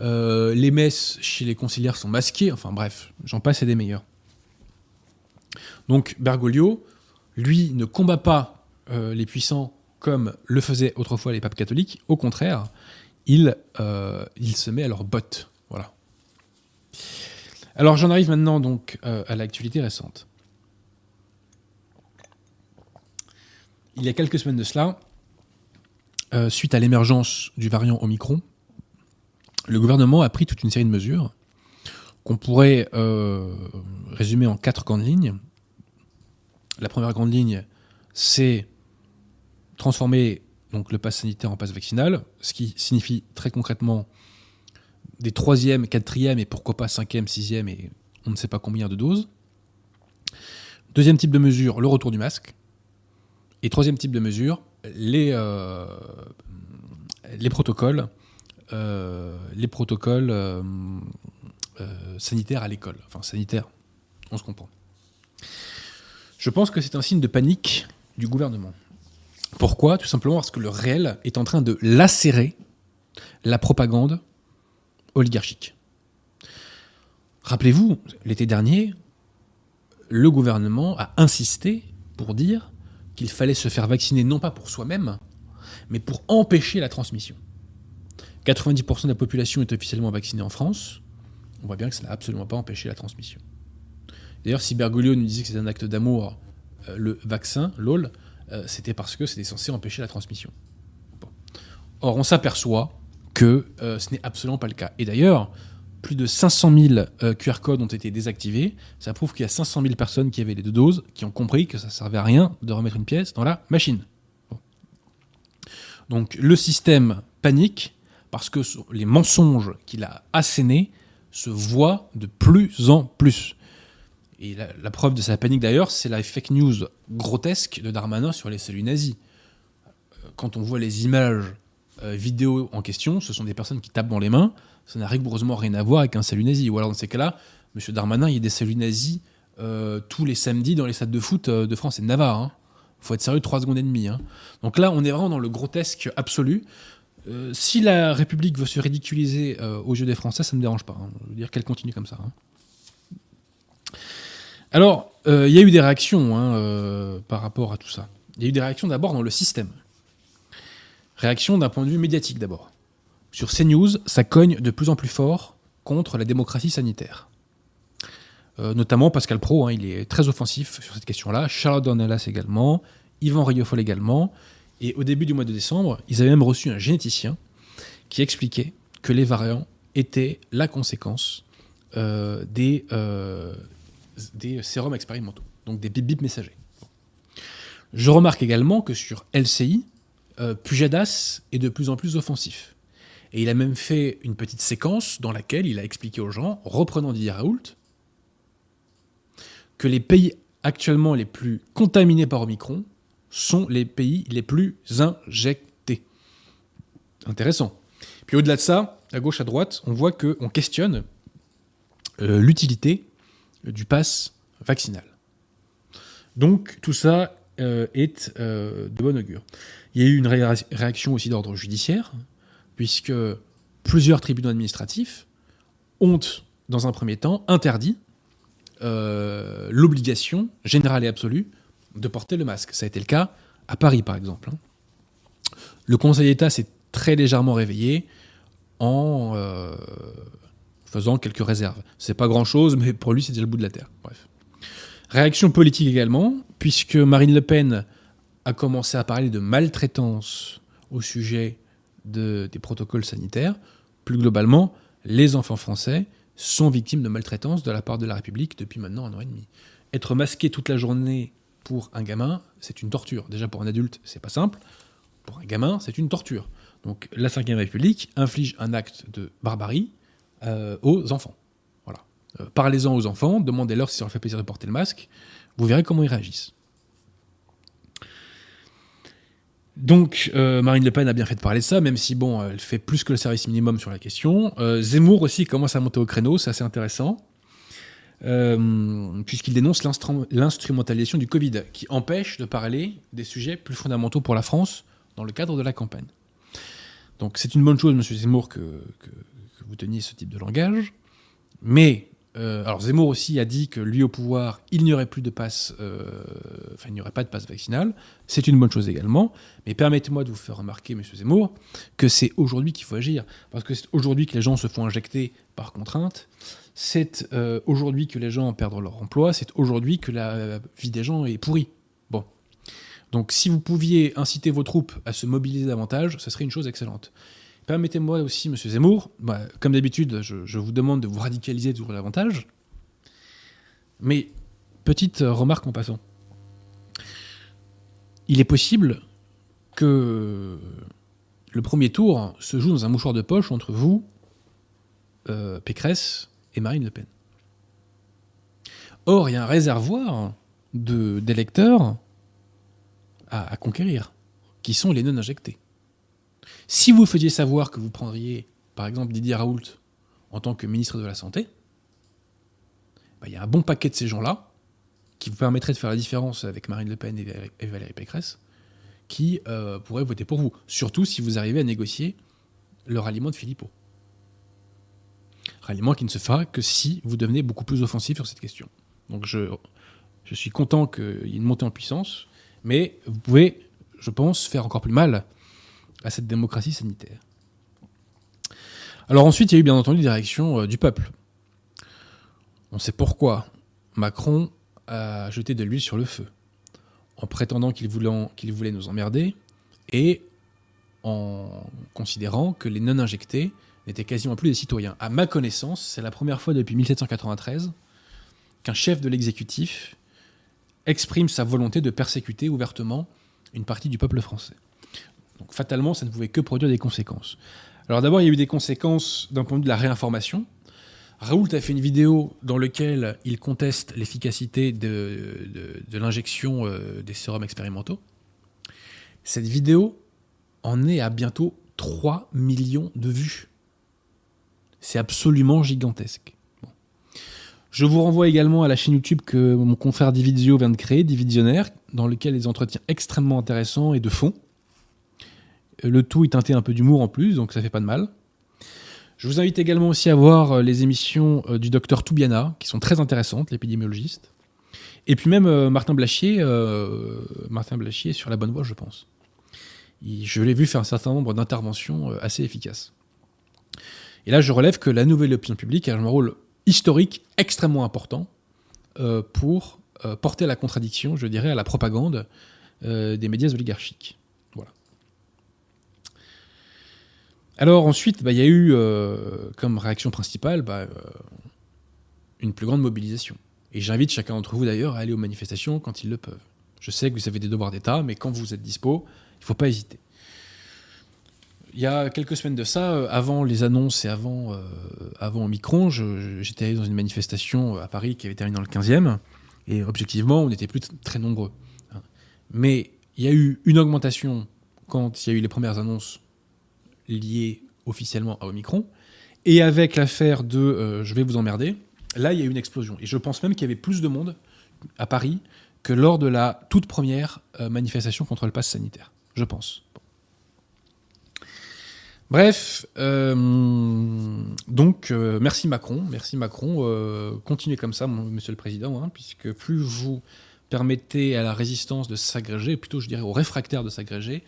Euh, les messes chez les conciliaires sont masquées, enfin bref, j'en passe et des meilleurs. Donc Bergoglio, lui, ne combat pas euh, les puissants comme le faisaient autrefois les papes catholiques, au contraire, il, euh, il se met à leur botte. Voilà. Alors j'en arrive maintenant donc à l'actualité récente. Il y a quelques semaines de cela, suite à l'émergence du variant Omicron, le gouvernement a pris toute une série de mesures qu'on pourrait euh, résumer en quatre grandes lignes. La première grande ligne, c'est transformer donc, le pass sanitaire en passe vaccinal, ce qui signifie très concrètement des troisième, quatrième et pourquoi pas cinquième, sixième et on ne sait pas combien de doses. Deuxième type de mesure, le retour du masque. Et troisième type de mesure, les, les protocoles euh, les protocoles euh, euh, sanitaires à l'école. Enfin, sanitaires, on se comprend. Je pense que c'est un signe de panique du gouvernement. Pourquoi Tout simplement parce que le réel est en train de lacérer la propagande oligarchique. Rappelez-vous, l'été dernier, le gouvernement a insisté pour dire qu'il fallait se faire vacciner non pas pour soi-même, mais pour empêcher la transmission. 90% de la population est officiellement vaccinée en France. On voit bien que ça n'a absolument pas empêché la transmission. D'ailleurs, si Bergoglio nous disait que c'est un acte d'amour, euh, le vaccin, l'OL, euh, c'était parce que c'était censé empêcher la transmission. Or, on s'aperçoit que euh, ce n'est absolument pas le cas. Et d'ailleurs, plus de 500 000 QR codes ont été désactivés. Ça prouve qu'il y a 500 000 personnes qui avaient les deux doses, qui ont compris que ça ne servait à rien de remettre une pièce dans la machine. Donc le système panique, parce que les mensonges qu'il a assénés se voient de plus en plus. Et la, preuve de sa panique d'ailleurs, c'est la fake news grotesque de Darmanin sur les cellules nazies. Quand on voit les images euh, vidéo en question, ce sont des personnes qui tapent dans les mains, ça n'a rigoureusement rien à voir avec un salut nazi. Ou alors dans ces cas-là, M. Darmanin, il y a des saluts nazis euh, tous les samedis dans les stades de foot euh, de France et de Navarre. Il hein. faut être sérieux 3 secondes et demie. Hein. Donc là, on est vraiment dans le grotesque absolu. Euh, si la République veut se ridiculiser euh, aux yeux des Français, ça ne me dérange pas. Hein. Je veux dire qu'elle continue comme ça. Alors, euh, il y a eu des réactions hein, par rapport à tout ça. Il y a eu des réactions d'abord dans le système. Réaction d'un point de vue médiatique d'abord. Sur CNews, ça cogne de plus en plus fort contre la démocratie sanitaire. notamment Pascal Pro, hein, il est très offensif sur cette question-là, Charlotte Dornelas également, Yvan Riofol également. Et au début du mois de décembre, ils avaient même reçu un généticien qui expliquait que les variants étaient la conséquence des, des sérums expérimentaux, donc des bip-bip messagers. Je remarque également que sur LCI, euh, Pujadas est de plus en plus offensif. Et il a même fait une petite séquence dans laquelle il a expliqué aux gens, reprenant Didier Raoult, que les pays actuellement les plus contaminés par Omicron sont les pays les plus injectés. Intéressant. Puis au-delà de ça, à gauche, à droite, on voit qu'on questionne euh, l'utilité du pass vaccinal. Donc tout ça euh, est euh, de bon augure. Il y a eu une réaction aussi d'ordre judiciaire, puisque plusieurs tribunaux administratifs ont, dans un premier temps, interdit euh, l'obligation générale et absolue de porter le masque. Ça a été le cas à Paris, par exemple. Hein. Le Conseil d'État s'est très légèrement réveillé en faisant quelques réserves. C'est pas grand-chose, mais pour lui, c'est déjà le bout de la terre. Bref. Réaction politique également, puisque Marine Le Pen a commencé à parler de maltraitance au sujet des protocoles sanitaires. Plus globalement, les enfants français sont victimes de maltraitance de la part de la République depuis maintenant un an et demi. Être masqué toute la journée pour un gamin, c'est une torture. Déjà pour un adulte, c'est pas simple. Pour un gamin, c'est une torture. Donc la Ve République inflige un acte de barbarie euh, aux enfants. Euh, parlez-en aux enfants, demandez-leur si ça leur fait plaisir de porter le masque, vous verrez comment ils réagissent. Donc euh, Marine Le Pen a bien fait de parler de ça, même si bon, elle fait plus que le service minimum sur la question. Zemmour aussi commence à monter au créneau, c'est assez intéressant, puisqu'il dénonce l'instrumentalisation du Covid, qui empêche de parler des sujets plus fondamentaux pour la France dans le cadre de la campagne. Donc c'est une bonne chose, Monsieur Zemmour, que vous teniez ce type de langage, mais euh, alors Zemmour aussi a dit que lui au pouvoir, il n'y aurait plus de passe, euh, enfin il n'y aurait pas de passe vaccinal. C'est une bonne chose également. Mais permettez-moi de vous faire remarquer, Monsieur Zemmour, que c'est aujourd'hui qu'il faut agir, parce que c'est aujourd'hui que les gens se font injecter par contrainte. C'est euh, aujourd'hui que les gens perdent leur emploi. C'est aujourd'hui que la vie des gens est pourrie. Bon. Donc si vous pouviez inciter vos troupes à se mobiliser davantage, ce serait une chose excellente. Permettez-moi aussi, monsieur Zemmour, bah, comme d'habitude, je, vous demande de vous radicaliser toujours davantage. Mais, petite remarque en passant. Il est possible que le premier tour se joue dans un mouchoir de poche entre vous, euh, Pécresse et Marine Le Pen. Or, il y a un réservoir d'électeurs à conquérir, qui sont les non-injectés. Si vous faisiez savoir que vous prendriez, par exemple, Didier Raoult en tant que ministre de la Santé, bah, il y a un bon paquet de ces gens-là qui vous permettraient de faire la différence avec Marine Le Pen et Valérie Pécresse, qui euh, pourraient voter pour vous. Surtout si vous arrivez à négocier le ralliement de Philippot. Ralliement qui ne se fera que si vous devenez beaucoup plus offensif sur cette question. Donc je, je suis content qu'il y ait une montée en puissance, mais vous pouvez, je pense, faire encore plus mal à cette démocratie sanitaire. Alors ensuite, il y a eu bien entendu des réactions euh, du peuple. On sait pourquoi Macron a jeté de l'huile sur le feu, en prétendant qu'il voulait, qu'il voulait nous emmerder et en considérant que les non-injectés n'étaient quasiment plus des citoyens. À ma connaissance, c'est la première fois depuis 1793 qu'un chef de l'exécutif exprime sa volonté de persécuter ouvertement une partie du peuple français. Donc fatalement, ça ne pouvait que produire des conséquences. Alors d'abord, il y a eu des conséquences d'un point de vue de la réinformation. Raoult a fait une vidéo dans laquelle il conteste l'efficacité de, l'injection euh, des sérums expérimentaux. Cette vidéo en est à bientôt 3 millions de vues. C'est absolument gigantesque. Je vous renvoie également à la chaîne YouTube que mon confrère Dividio vient de créer, Divisionnaire, dans lequel les entretiens extrêmement intéressants et de fond le tout est teinté un peu d'humour en plus, donc ça fait pas de mal. Je vous invite également aussi à voir euh, les émissions euh, du docteur Toubiana, qui sont très intéressantes, l'épidémiologiste. Et puis même euh, Martin Blachier, Martin Blachier sur la bonne voie, je pense. je l'ai vu faire un certain nombre d'interventions assez efficaces. Et là, je relève que la nouvelle opinion publique a un rôle historique extrêmement important pour porter la contradiction, je dirais, à la propagande des médias oligarchiques. Voilà. Alors ensuite, bah, il y a eu comme réaction principale bah, une plus grande mobilisation. Et j'invite chacun d'entre vous d'ailleurs à aller aux manifestations quand ils le peuvent. Je sais que vous avez des devoirs d'État, mais quand vous êtes dispo, il ne faut pas hésiter. Il y a quelques semaines de ça, euh, avant les annonces et avant, euh, avant Omicron, j'étais allé dans une manifestation à Paris qui avait terminé dans le 15e, et objectivement, on n'était plus très nombreux. Hein. Mais il y a eu une augmentation quand il y a eu les premières annonces liées officiellement à Omicron, et avec l'affaire de euh, je vais vous emmerder, là, il y a eu une explosion. Et je pense même qu'il y avait plus de monde à Paris que lors de la toute première euh, manifestation contre le pass sanitaire. Je pense. Bref, euh, donc merci Macron, merci Macron. continuez comme ça, Monsieur le Président, hein, puisque plus vous permettez à la résistance de s'agréger, plutôt je dirais aux réfractaires de s'agréger,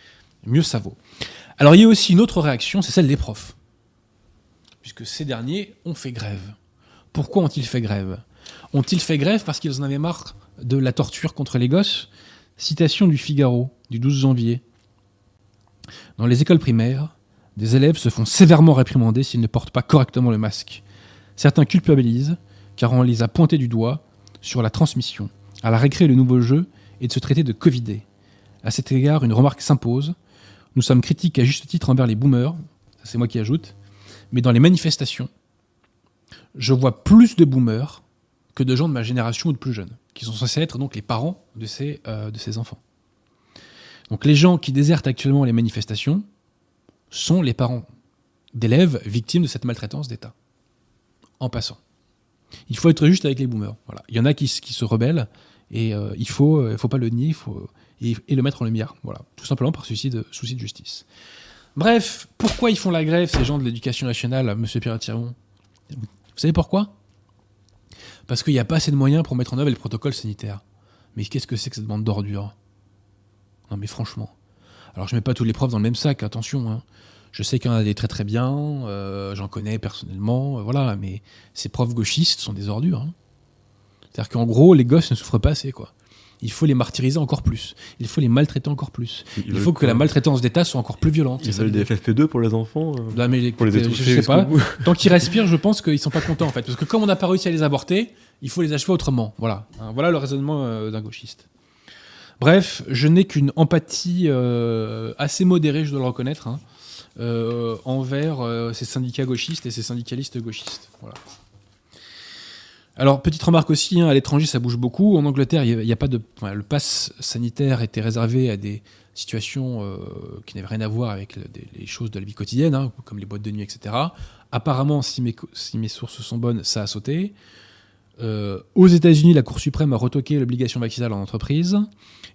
mieux ça vaut. Alors il y a aussi une autre réaction, c'est celle des profs, puisque ces derniers ont fait grève. Pourquoi ont-ils fait grève? Ont-ils fait grève parce qu'ils en avaient marre de la torture contre les gosses? Citation du Figaro du 12 janvier. Dans les écoles primaires, des élèves se font sévèrement réprimander s'ils ne portent pas correctement le masque. Certains culpabilisent, car on les a pointés du doigt sur la transmission. À la récré, le nouveau jeu est de se traiter de Covidé. À cet égard, une remarque s'impose. Nous sommes critiques à juste titre envers les boomers, c'est moi qui ajoute, mais dans les manifestations, je vois plus de boomers que de gens de ma génération ou de plus jeunes, qui sont censés être donc les parents de ces, euh, de ces enfants. Donc les gens qui désertent actuellement les manifestations sont les parents d'élèves victimes de cette maltraitance d'État. En passant. Il faut être juste avec les boomers. Voilà. Il y en a qui, se rebellent et euh, il faut, euh, faut pas le nier et, le mettre en lumière. Voilà. Tout simplement par souci de, souci de justice. Bref, pourquoi ils font la grève, ces gens de l'éducation nationale, monsieur Pierre-Thiron vous savez pourquoi? Parce qu'il n'y a pas assez de moyens pour mettre en œuvre les protocoles sanitaires. Mais qu'est-ce que c'est que cette bande d'ordures? Non mais franchement. Alors je mets pas tous les profs dans le même sac, attention. Hein. Je sais qu'il y en a des très très bien, euh, j'en connais personnellement, euh, voilà, mais ces profs gauchistes sont des ordures. Hein. C'est-à-dire qu'en gros, les gosses ne souffrent pas assez, quoi il faut les martyriser encore plus. Il faut les maltraiter encore plus. il faut que la maltraitance d'État soit encore plus violente. Ils veulent des FFP2 pour les enfants euh, mais Pour les Je sais pas. Tant qu'ils respirent, je pense qu'ils sont pas contents en fait. Parce que comme on n'a pas réussi à les avorter, il faut les achever autrement. Voilà. Hein, voilà le raisonnement euh, d'un gauchiste. Bref, je n'ai qu'une empathie euh, assez modérée, je dois le reconnaître, hein, envers ces syndicats gauchistes et ces syndicalistes gauchistes. Voilà. Alors, petite remarque aussi, hein, à l'étranger, ça bouge beaucoup. En Angleterre, il n'y a, pas de. le pass sanitaire était réservé à des situations euh, qui n'avaient rien à voir avec les choses de la vie quotidienne, hein, comme les boîtes de nuit, etc. Apparemment, si mes, sources sont bonnes, ça a sauté. Euh, aux États-Unis, la Cour suprême a retoqué l'obligation vaccinale en entreprise.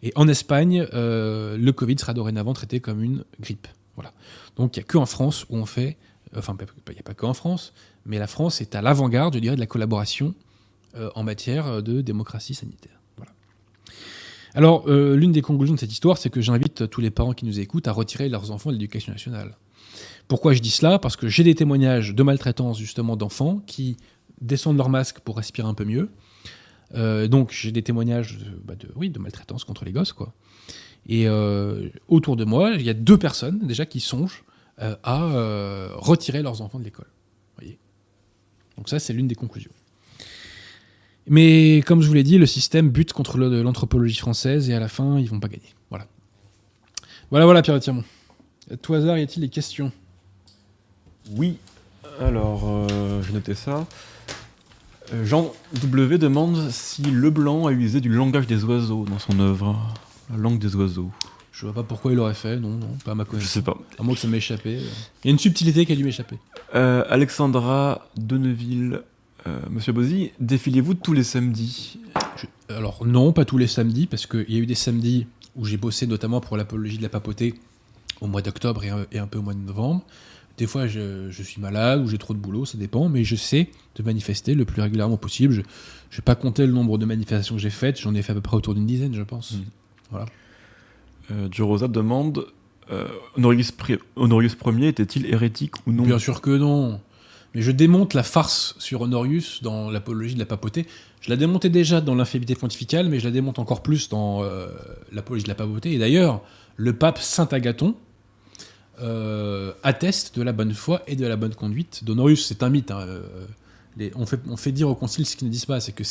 Et en Espagne, euh, le Covid sera dorénavant traité comme une grippe. Voilà. Donc, il n'y a qu'en France où on fait. Enfin, il n'y a pas qu'en France, mais la France est à l'avant-garde, je dirais, de la collaboration en matière de démocratie sanitaire. Alors, euh, l'une des conclusions de cette histoire, c'est que j'invite tous les parents qui nous écoutent à retirer leurs enfants de l'éducation nationale. Pourquoi je dis cela? Parce que j'ai des témoignages de maltraitance justement d'enfants qui descendent leur masque pour respirer un peu mieux. Euh, donc j'ai des témoignages de, bah, de, oui, de maltraitance contre les gosses. quoi. Et autour de moi, il y a deux personnes déjà qui songent à retirer leurs enfants de l'école. Donc ça, c'est l'une des conclusions. Mais comme je vous l'ai dit, le système bute contre l'anthropologie française et à la fin, ils vont pas gagner. Voilà. Voilà, voilà, Pierre Tirmont. À tout hasard, y a-t-il des questions? Oui. Alors, euh, j'ai noté ça. Euh, Jean W demande si Leblanc a usé du langage des oiseaux dans son œuvre. La langue des oiseaux. Je vois pas pourquoi il l'aurait fait, non, non, pas à ma connaissance. Je sais pas. À moins que ça m'échappait. Il y a une subtilité qui a dû m'échapper. Euh, Alexandra Deneville euh, Monsieur Bozzi, défilez-vous tous les samedis Alors non, pas tous les samedis, parce qu'il y a eu des samedis où j'ai bossé notamment pour l'apologie de la papauté au mois d'octobre et, un peu au mois de novembre. Des fois, je, suis malade ou j'ai trop de boulot, ça dépend, mais je sais de manifester le plus régulièrement possible. Je ne vais pas compter le nombre de manifestations que j'ai faites, j'en ai fait à peu près autour d'une dizaine, je pense. Mm. Voilà. Euh, Rosa demande euh, Honorius, Honorius Ier était-il hérétique ou non? Bien sûr que non. Mais je démonte la farce sur Honorius dans l'apologie de la papauté. Je la démontais déjà dans l'infaillibilité pontificale, mais je la démonte encore plus dans euh, l'apologie de la papauté. Et d'ailleurs, le pape Saint Agathon euh, atteste de la bonne foi et de la bonne conduite d'Honorius. C'est un mythe. hein, euh, on, fait, dire au concile ce qu'ils ne disent pas. C'est que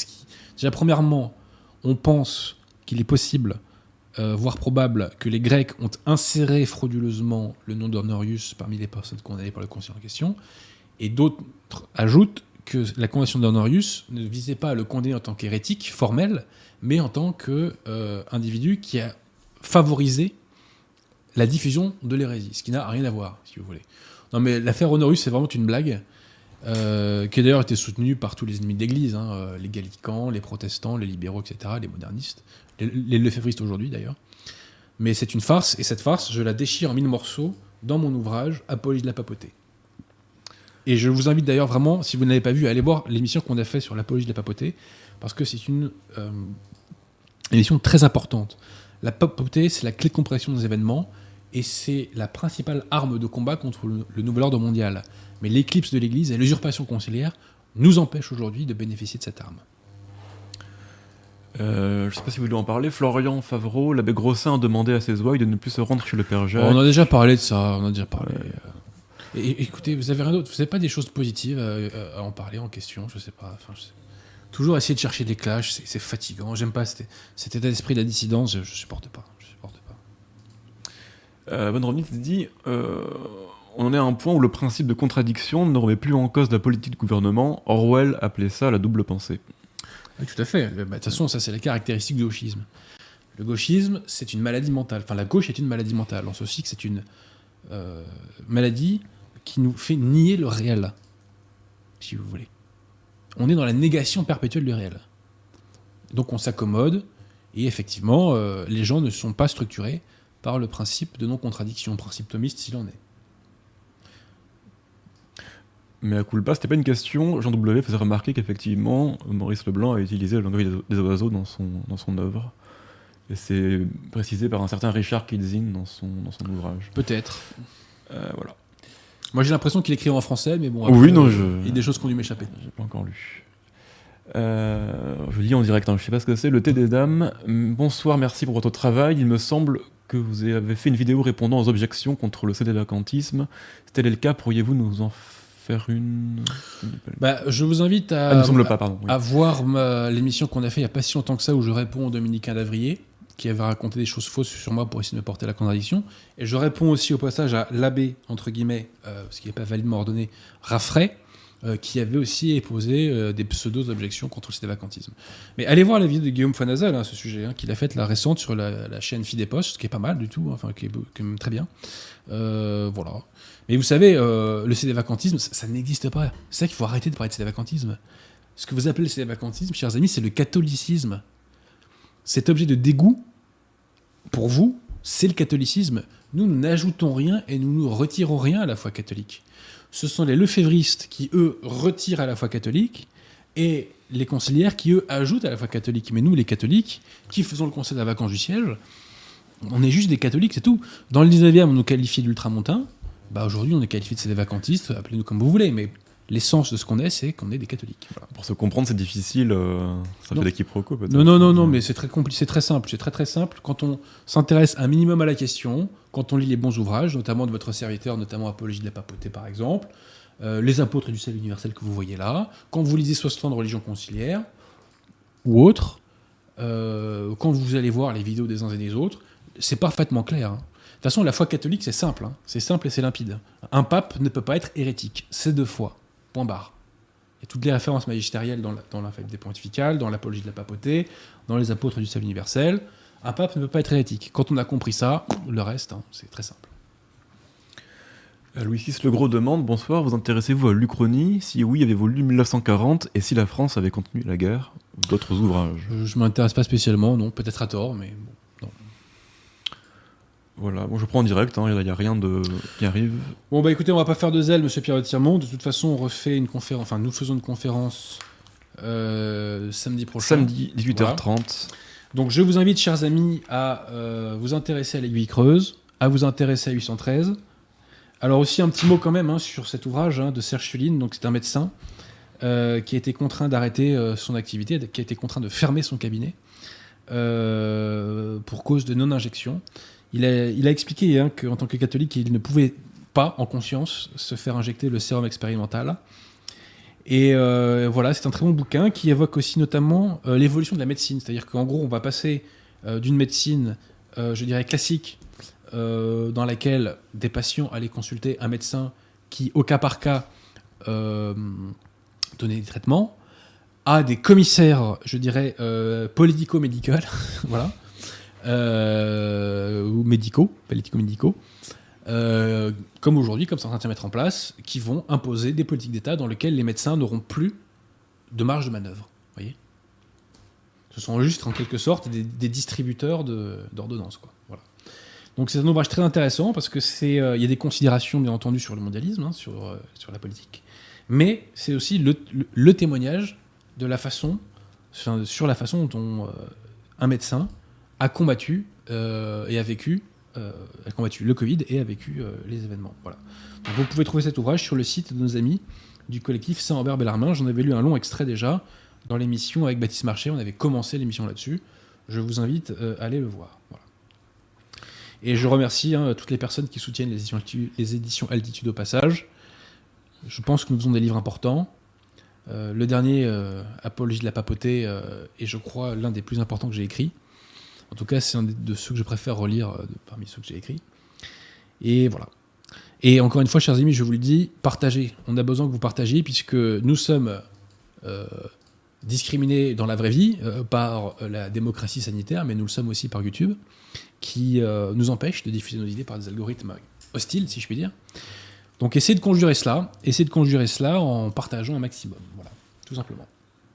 déjà, premièrement, on pense qu'il est possible, voire probable, que les Grecs ont inséré frauduleusement le nom d'Honorius parmi les personnes condamnées par le concile en question. Et d'autres ajoutent que la condamnation d'Honorius ne visait pas à le condamner en tant qu'hérétique formel, mais en tant qu'individu qui a favorisé la diffusion de l'hérésie, ce qui n'a rien à voir, si vous voulez. Non, mais l'affaire Honorius, c'est vraiment une blague, euh, qui a d'ailleurs été soutenue par tous les ennemis de l'Église, hein, euh, les gallicans, les protestants, les libéraux, etc., les modernistes, les, les lefévristes aujourd'hui d'ailleurs. Mais c'est une farce, et cette farce, je la déchire en mille morceaux dans mon ouvrage Apologie de la papauté. Et je vous invite d'ailleurs vraiment, si vous n'avez pas vu, à aller voir l'émission qu'on a fait sur l'apologie de la papauté, parce que c'est une euh, émission très importante. La papauté, c'est la clé de compréhension des événements, et c'est la principale arme de combat contre le, le nouvel ordre mondial. Mais l'éclipse de l'Église et l'usurpation conciliaire nous empêchent aujourd'hui de bénéficier de cette arme. Euh, je sais pas si vous voulez en parler. Florian Favreau, l'abbé Grossin a demandé à ses ouailles de ne plus se rendre chez le père Jacques. on a déjà parlé de ça, on a déjà parlé. euh. Et, écoutez, vous avez rien d'autre Vous n'avez pas des choses positives à, à en parler en question Je sais pas. Enfin, je sais- Toujours essayer de chercher des clashs, c'est fatigant. J'aime pas cet, cet état d'esprit de la dissidence, je, je supporte pas. Je supporte pas. Euh, Romnitz dit euh, On en est à un point où le principe de contradiction ne remet plus en cause la politique du gouvernement. Orwell appelait ça la double pensée. Oui, tout à fait. Bah, De toute façon, ça, c'est la caractéristique du gauchisme. Le gauchisme, c'est une maladie mentale. Enfin, la gauche est une maladie mentale. On sait aussi que c'est une euh, maladie qui nous fait nier le réel, si vous voulez. On est dans la négation perpétuelle du réel. Donc on s'accommode, et effectivement, euh, les gens ne sont pas structurés par le principe de non-contradiction, principe thomiste s'il en est. Mais à culpa, c'était pas une question. Jean W faisait remarquer qu'effectivement, Maurice Leblanc a utilisé le langage des- oiseaux dans son, dans son œuvre. Et c'est précisé par un certain Richard Kitzin dans son, dans son ouvrage. Peut-être. Euh, voilà. Moi j'ai l'impression qu'il écrit en français, mais bon, Oui, non, euh, je- il y a des choses qui ont dû m'échapper. J'ai pas encore lu. Euh, je lis en direct, hein, je sais pas ce que c'est. Le thé des dames. Bonsoir, merci pour votre travail. Il me semble que vous avez fait une vidéo répondant aux objections contre le CD-vacantisme. Si tel est le cas, pourriez-vous nous en faire une? Bah, je vous invite à, Ah, il me semble pas, pardon. oui. à voir l'émission qu'on a fait il n'y a pas si longtemps que ça où je réponds aux Dominicains d'Avrier qui avait raconté des choses fausses sur moi pour essayer de me porter la contradiction. Et je réponds aussi au passage à l'abbé, entre guillemets, euh, parce qu'il n'est pas validement ordonné, Raffray, euh, qui avait aussi posé euh, des pseudo-objections contre le vacantisme. Mais allez voir la vidéo de Guillaume Fonazel à ce sujet, hein, qu'il a faite la récente sur la, chaîne Fidépos, qui est pas mal du tout, enfin qui est, très bien. Euh, voilà. Mais vous savez, euh, le CD-vacantisme, ça, ça n'existe pas. C'est ça qu'il faut arrêter de parler de CD-vacantisme. Ce que vous appelez le CD-vacantisme, chers amis, c'est le catholicisme. Cet objet de dégoût, pour vous, c'est le catholicisme. Nous, n'ajoutons rien et nous ne retirons rien à la foi catholique. Ce sont les lefévristes qui, eux, retirent à la foi catholique et les conciliaires qui, eux, ajoutent à la foi catholique. Mais nous, les catholiques, qui faisons le conseil de la vacance du siège, on est juste des catholiques, c'est tout. Dans le 19e, on nous qualifiait d'ultramontains. Bah, Aujourd'hui, on est qualifié de vacantistes, appelez-nous comme vous voulez, mais l'essence de ce qu'on est, c'est qu'on est des catholiques. Voilà. Pour se comprendre, c'est difficile. euh, ça Non. fait des quiproquos peut-être. Non, non, non, non, mais c'est très compli- c'est très simple. C'est très très simple. Quand on s'intéresse un minimum à la question, quand on lit les bons ouvrages, notamment de votre serviteur, notamment Apologie de la papauté par exemple, euh, les apôtres du salut universel que vous voyez là, quand vous lisez 60 ans de religion conciliaire ou autre, euh, quand vous allez voir les vidéos des uns et des autres, c'est parfaitement clair. hein. De toute façon, la foi catholique, c'est simple. hein. C'est simple et c'est limpide. Un pape ne peut pas être hérétique. C'est deux fois. Point barre. Il y a toutes les références magistérielles dans la, dans la faculté pontificale, dans l'apologie de la papauté, dans les apôtres du salut universel. Un pape ne peut pas être hérétique. Quand on a compris ça, le reste, hein, c'est très simple. Euh, Louis VI Le Gros demande Bonsoir, vous intéressez-vous à l'Uchronie? Si oui, avez-vous lu 1940 Et si la France avait continué la guerre? D'autres ouvrages Je, je m'intéresse pas spécialement, non, peut-être à tort, mais bon. Voilà, bon, je prends en direct, hein, il n'y a rien de... qui arrive. Bon, bah écoutez, on va pas faire de zèle, monsieur Pierre de Tirmont. De toute façon, on refait une conférence, enfin, nous faisons une conférence euh, samedi prochain. Samedi, 18h30. Donc je vous invite, chers amis, à euh, vous intéresser à l'aiguille creuse, à vous intéresser à 813, Alors aussi un petit mot quand même hein, sur cet ouvrage hein, de Serge Suline. Donc c'est un médecin euh, qui a été contraint d'arrêter son activité, qui a été contraint de fermer son cabinet pour cause de non-injection. Il a, expliqué hein, qu'en tant que catholique, il ne pouvait pas, en conscience, se faire injecter le sérum expérimental. Et euh, voilà, c'est un très bon bouquin qui évoque aussi notamment euh, l'évolution de la médecine. C'est-à-dire qu'en gros, on va passer euh, d'une médecine, je dirais, classique, dans laquelle des patients allaient consulter un médecin qui, au cas par cas, donnait des traitements, à des commissaires, je dirais, politico-médicaux, [laughs] voilà, euh, ou médicaux, politico-médicaux, euh, comme aujourd'hui, comme c'est en train de mettre en place, qui vont imposer des politiques d'État dans lesquelles les médecins n'auront plus de marge de manœuvre. voyez Ce sont juste, en quelque sorte, des, des distributeurs de- d'ordonnances. quoi. Voilà. Donc c'est un ouvrage très intéressant parce que euh, y a des considérations, bien entendu, sur le mondialisme, hein, sur, sur la politique, mais c'est aussi le, le- le témoignage de la façon, sur la façon dont un médecin a combattu euh, et a vécu euh, a combattu le Covid et a vécu euh, les événements. Voilà. Vous pouvez trouver cet ouvrage sur le site de nos amis du collectif Saint-Robert Bellarmin. J'en avais lu un long extrait déjà dans l'émission avec Baptiste Marché. On avait commencé l'émission là-dessus. Je vous invite euh, à aller le voir. Et je remercie hein, toutes les personnes qui soutiennent les éditions, les éditions Altitude au passage. Je pense que nous faisons des livres importants. Le dernier, Apologie de la papauté, est, je crois, l'un des plus importants que j'ai écrit. En tout cas, c'est un de ceux que je préfère relire euh, parmi ceux que j'ai écrits. Et voilà. Et encore une fois, chers amis, je vous le dis, partagez. On a besoin que vous partagiez, puisque nous sommes euh, discriminés dans la vraie vie euh, par la démocratie sanitaire, mais nous le sommes aussi par YouTube, qui nous empêche de diffuser nos idées par des algorithmes hostiles, si je puis dire. Donc essayez de conjurer cela, essayez de conjurer cela en partageant un maximum. Voilà, tout simplement.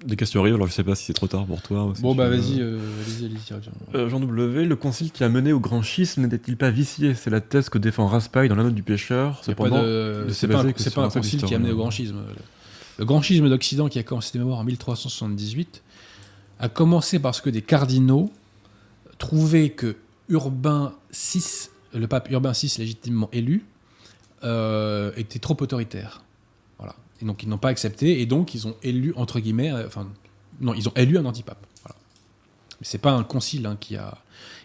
Des questions arrivent, alors je sais pas si c'est trop tard pour toi. ou si Bon, bah vas-y, euh, allez-y, allez-y. reviens. Euh, Jean W, le concile qui a mené au grand schisme n'était-il pas vicié? C'est la thèse que défend Raspail dans la note du pêcheur. Pas Cependant, de- C'est pas, c'est sur pas un concile qui a amené au grand schisme. Le grand schisme d'Occident, qui a commencé de mémoire en 1378, a commencé parce que des cardinaux trouvaient que Urbain VI, le pape Urbain VI légitimement élu, euh, était trop autoritaire. Et donc ils n'ont pas accepté, et donc ils ont élu, entre guillemets, euh, enfin, non, ils ont élu un antipape. Voilà. Mais c'est pas un concile hein, qui a.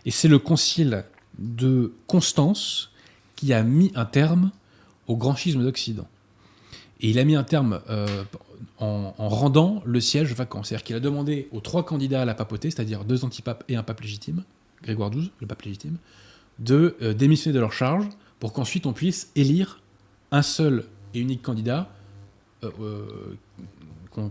Et c'est le concile de Constance qui a mis un terme au grand schisme d'Occident. Et il a mis un terme euh, en, en rendant le siège vacant. C'est-à-dire qu'il a demandé aux trois candidats à la papauté, c'est-à-dire deux antipapes et un pape légitime, Grégoire XII, le pape légitime, de euh, démissionner de leur charge pour qu'ensuite on puisse élire un seul et unique candidat euh, euh, euh,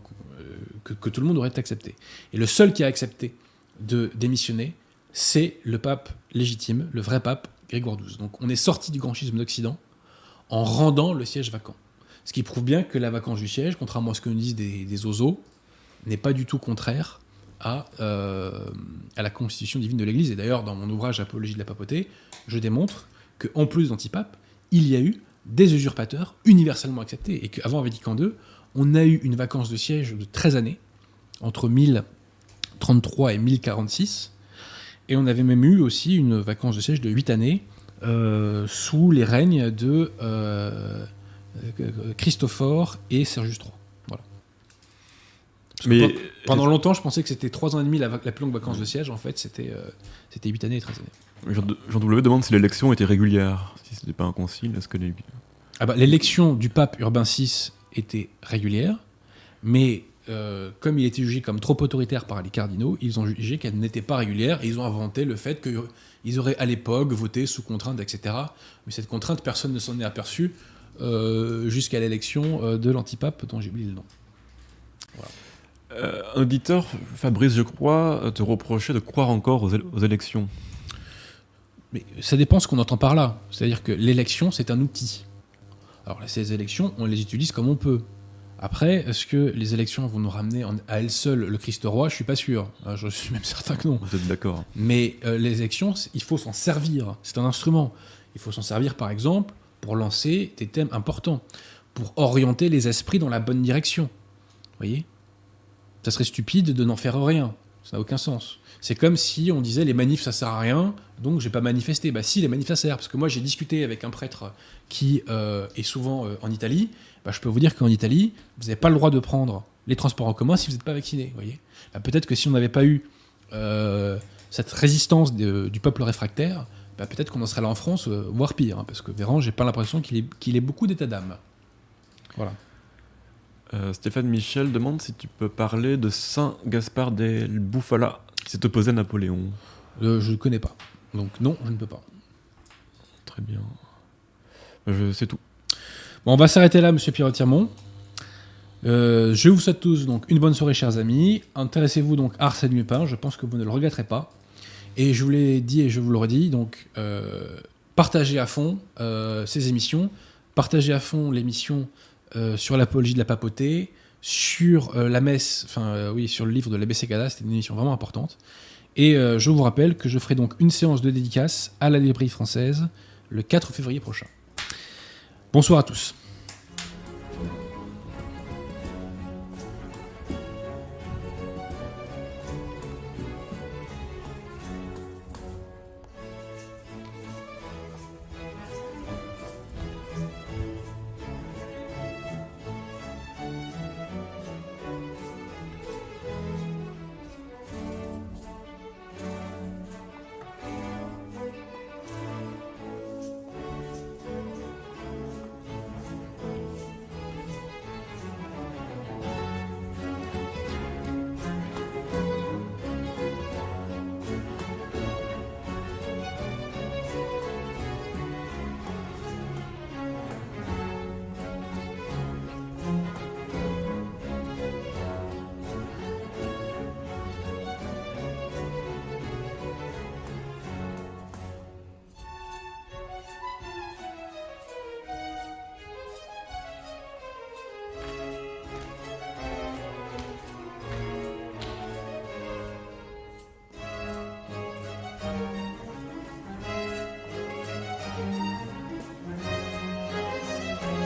que, tout le monde aurait accepté. Et le seul qui a accepté de démissionner, c'est le pape légitime, le vrai pape Grégoire XII. Donc on est sorti du grand schisme d'Occident en rendant le siège vacant. Ce qui prouve bien que la vacance du siège, contrairement à ce que nous disent des, des oiseaux, n'est pas du tout contraire à, à la constitution divine de l'Église. Et d'ailleurs, dans mon ouvrage Apologie de la papauté, je démontre qu'en plus d'antipapes, il y a eu des usurpateurs universellement acceptés. Et qu'avant Vatican II, on a eu une vacance de siège de 13 années, entre 1033 et 1046. Et on avait même eu aussi une vacance de siège de 8 années euh, sous les règnes de euh, euh, Christophore et Sergius III. Voilà. Que Mais pe- pendant longtemps, je pensais que c'était 3 ans et demi la, plus longue vacance de siège. En fait, c'était euh, c'était 8 années et 13 années. Jean, Jean W demande si l'élection était régulière. Si c'était pas un concile, est-ce que les... Ah bah, L'élection du pape Urbain VI était régulière, mais euh, comme il était jugé comme trop autoritaire par les cardinaux, ils ont jugé qu'elle n'était pas régulière et ils ont inventé le fait qu'ils auraient à l'époque voté sous contrainte, etc. Mais cette contrainte, personne ne s'en est aperçu euh, jusqu'à l'élection euh, de l'antipape dont j'ai oublié le nom. Euh, un auditeur, Fabrice, je crois, te reprochait de croire encore aux, éle- aux élections. Mais ça dépend ce qu'on entend par là. C'est-à-dire que l'élection, c'est un outil. Alors, ces élections, on les utilise comme on peut. Après, est-ce que les élections vont nous ramener en- à elles seules le Christ roi? Je suis pas sûr. Euh, Je suis même [laughs] certain que non. Vous êtes d'accord Mais euh, les élections, il faut s'en servir. C'est un instrument. Il faut s'en servir, par exemple, pour lancer des thèmes importants, pour orienter les esprits dans la bonne direction. Vous voyez? Ça serait stupide de n'en faire rien. Ça n'a aucun sens. C'est comme si on disait les manifs ça sert à rien, donc j'ai pas manifesté. Bah si, les manifs ça sert, parce que moi j'ai discuté avec un prêtre qui euh, est souvent euh, en Italie. Bah, je peux vous dire qu'en Italie, vous n'avez pas le droit de prendre les transports en commun si vous n'êtes pas vacciné. Voyez. Bah, peut-être que si on n'avait pas eu euh, cette résistance du peuple réfractaire, bah, peut-être qu'on en serait là en France, voire pire, hein, parce que Véran, j'ai pas l'impression qu'il ait, qu'il ait beaucoup d'état d'âme. Voilà. Euh, Stéphane Michel demande si tu peux parler de Saint Gaspard del Bufala qui s'est opposé à Napoléon. Euh, je ne connais pas. Donc non, je ne peux pas. Très bien. Je sais tout. Bon, on va s'arrêter là, monsieur Pierre Tirmont. Euh, je vous souhaite tous donc une bonne soirée, chers amis. Intéressez-vous donc à Arsène Lupin, je pense que vous ne le regretterez pas. Et je vous l'ai dit et je vous le redis, donc euh, partagez à fond euh, ces émissions, partagez à fond l'émission euh, sur l'apologie de la papauté, sur euh, la messe, enfin euh, oui, sur le livre de l'abbé Segada, c'était une émission vraiment importante. Et euh, je vous rappelle que je ferai donc une séance de dédicace à la librairie française le 4 février prochain. Bonsoir à tous.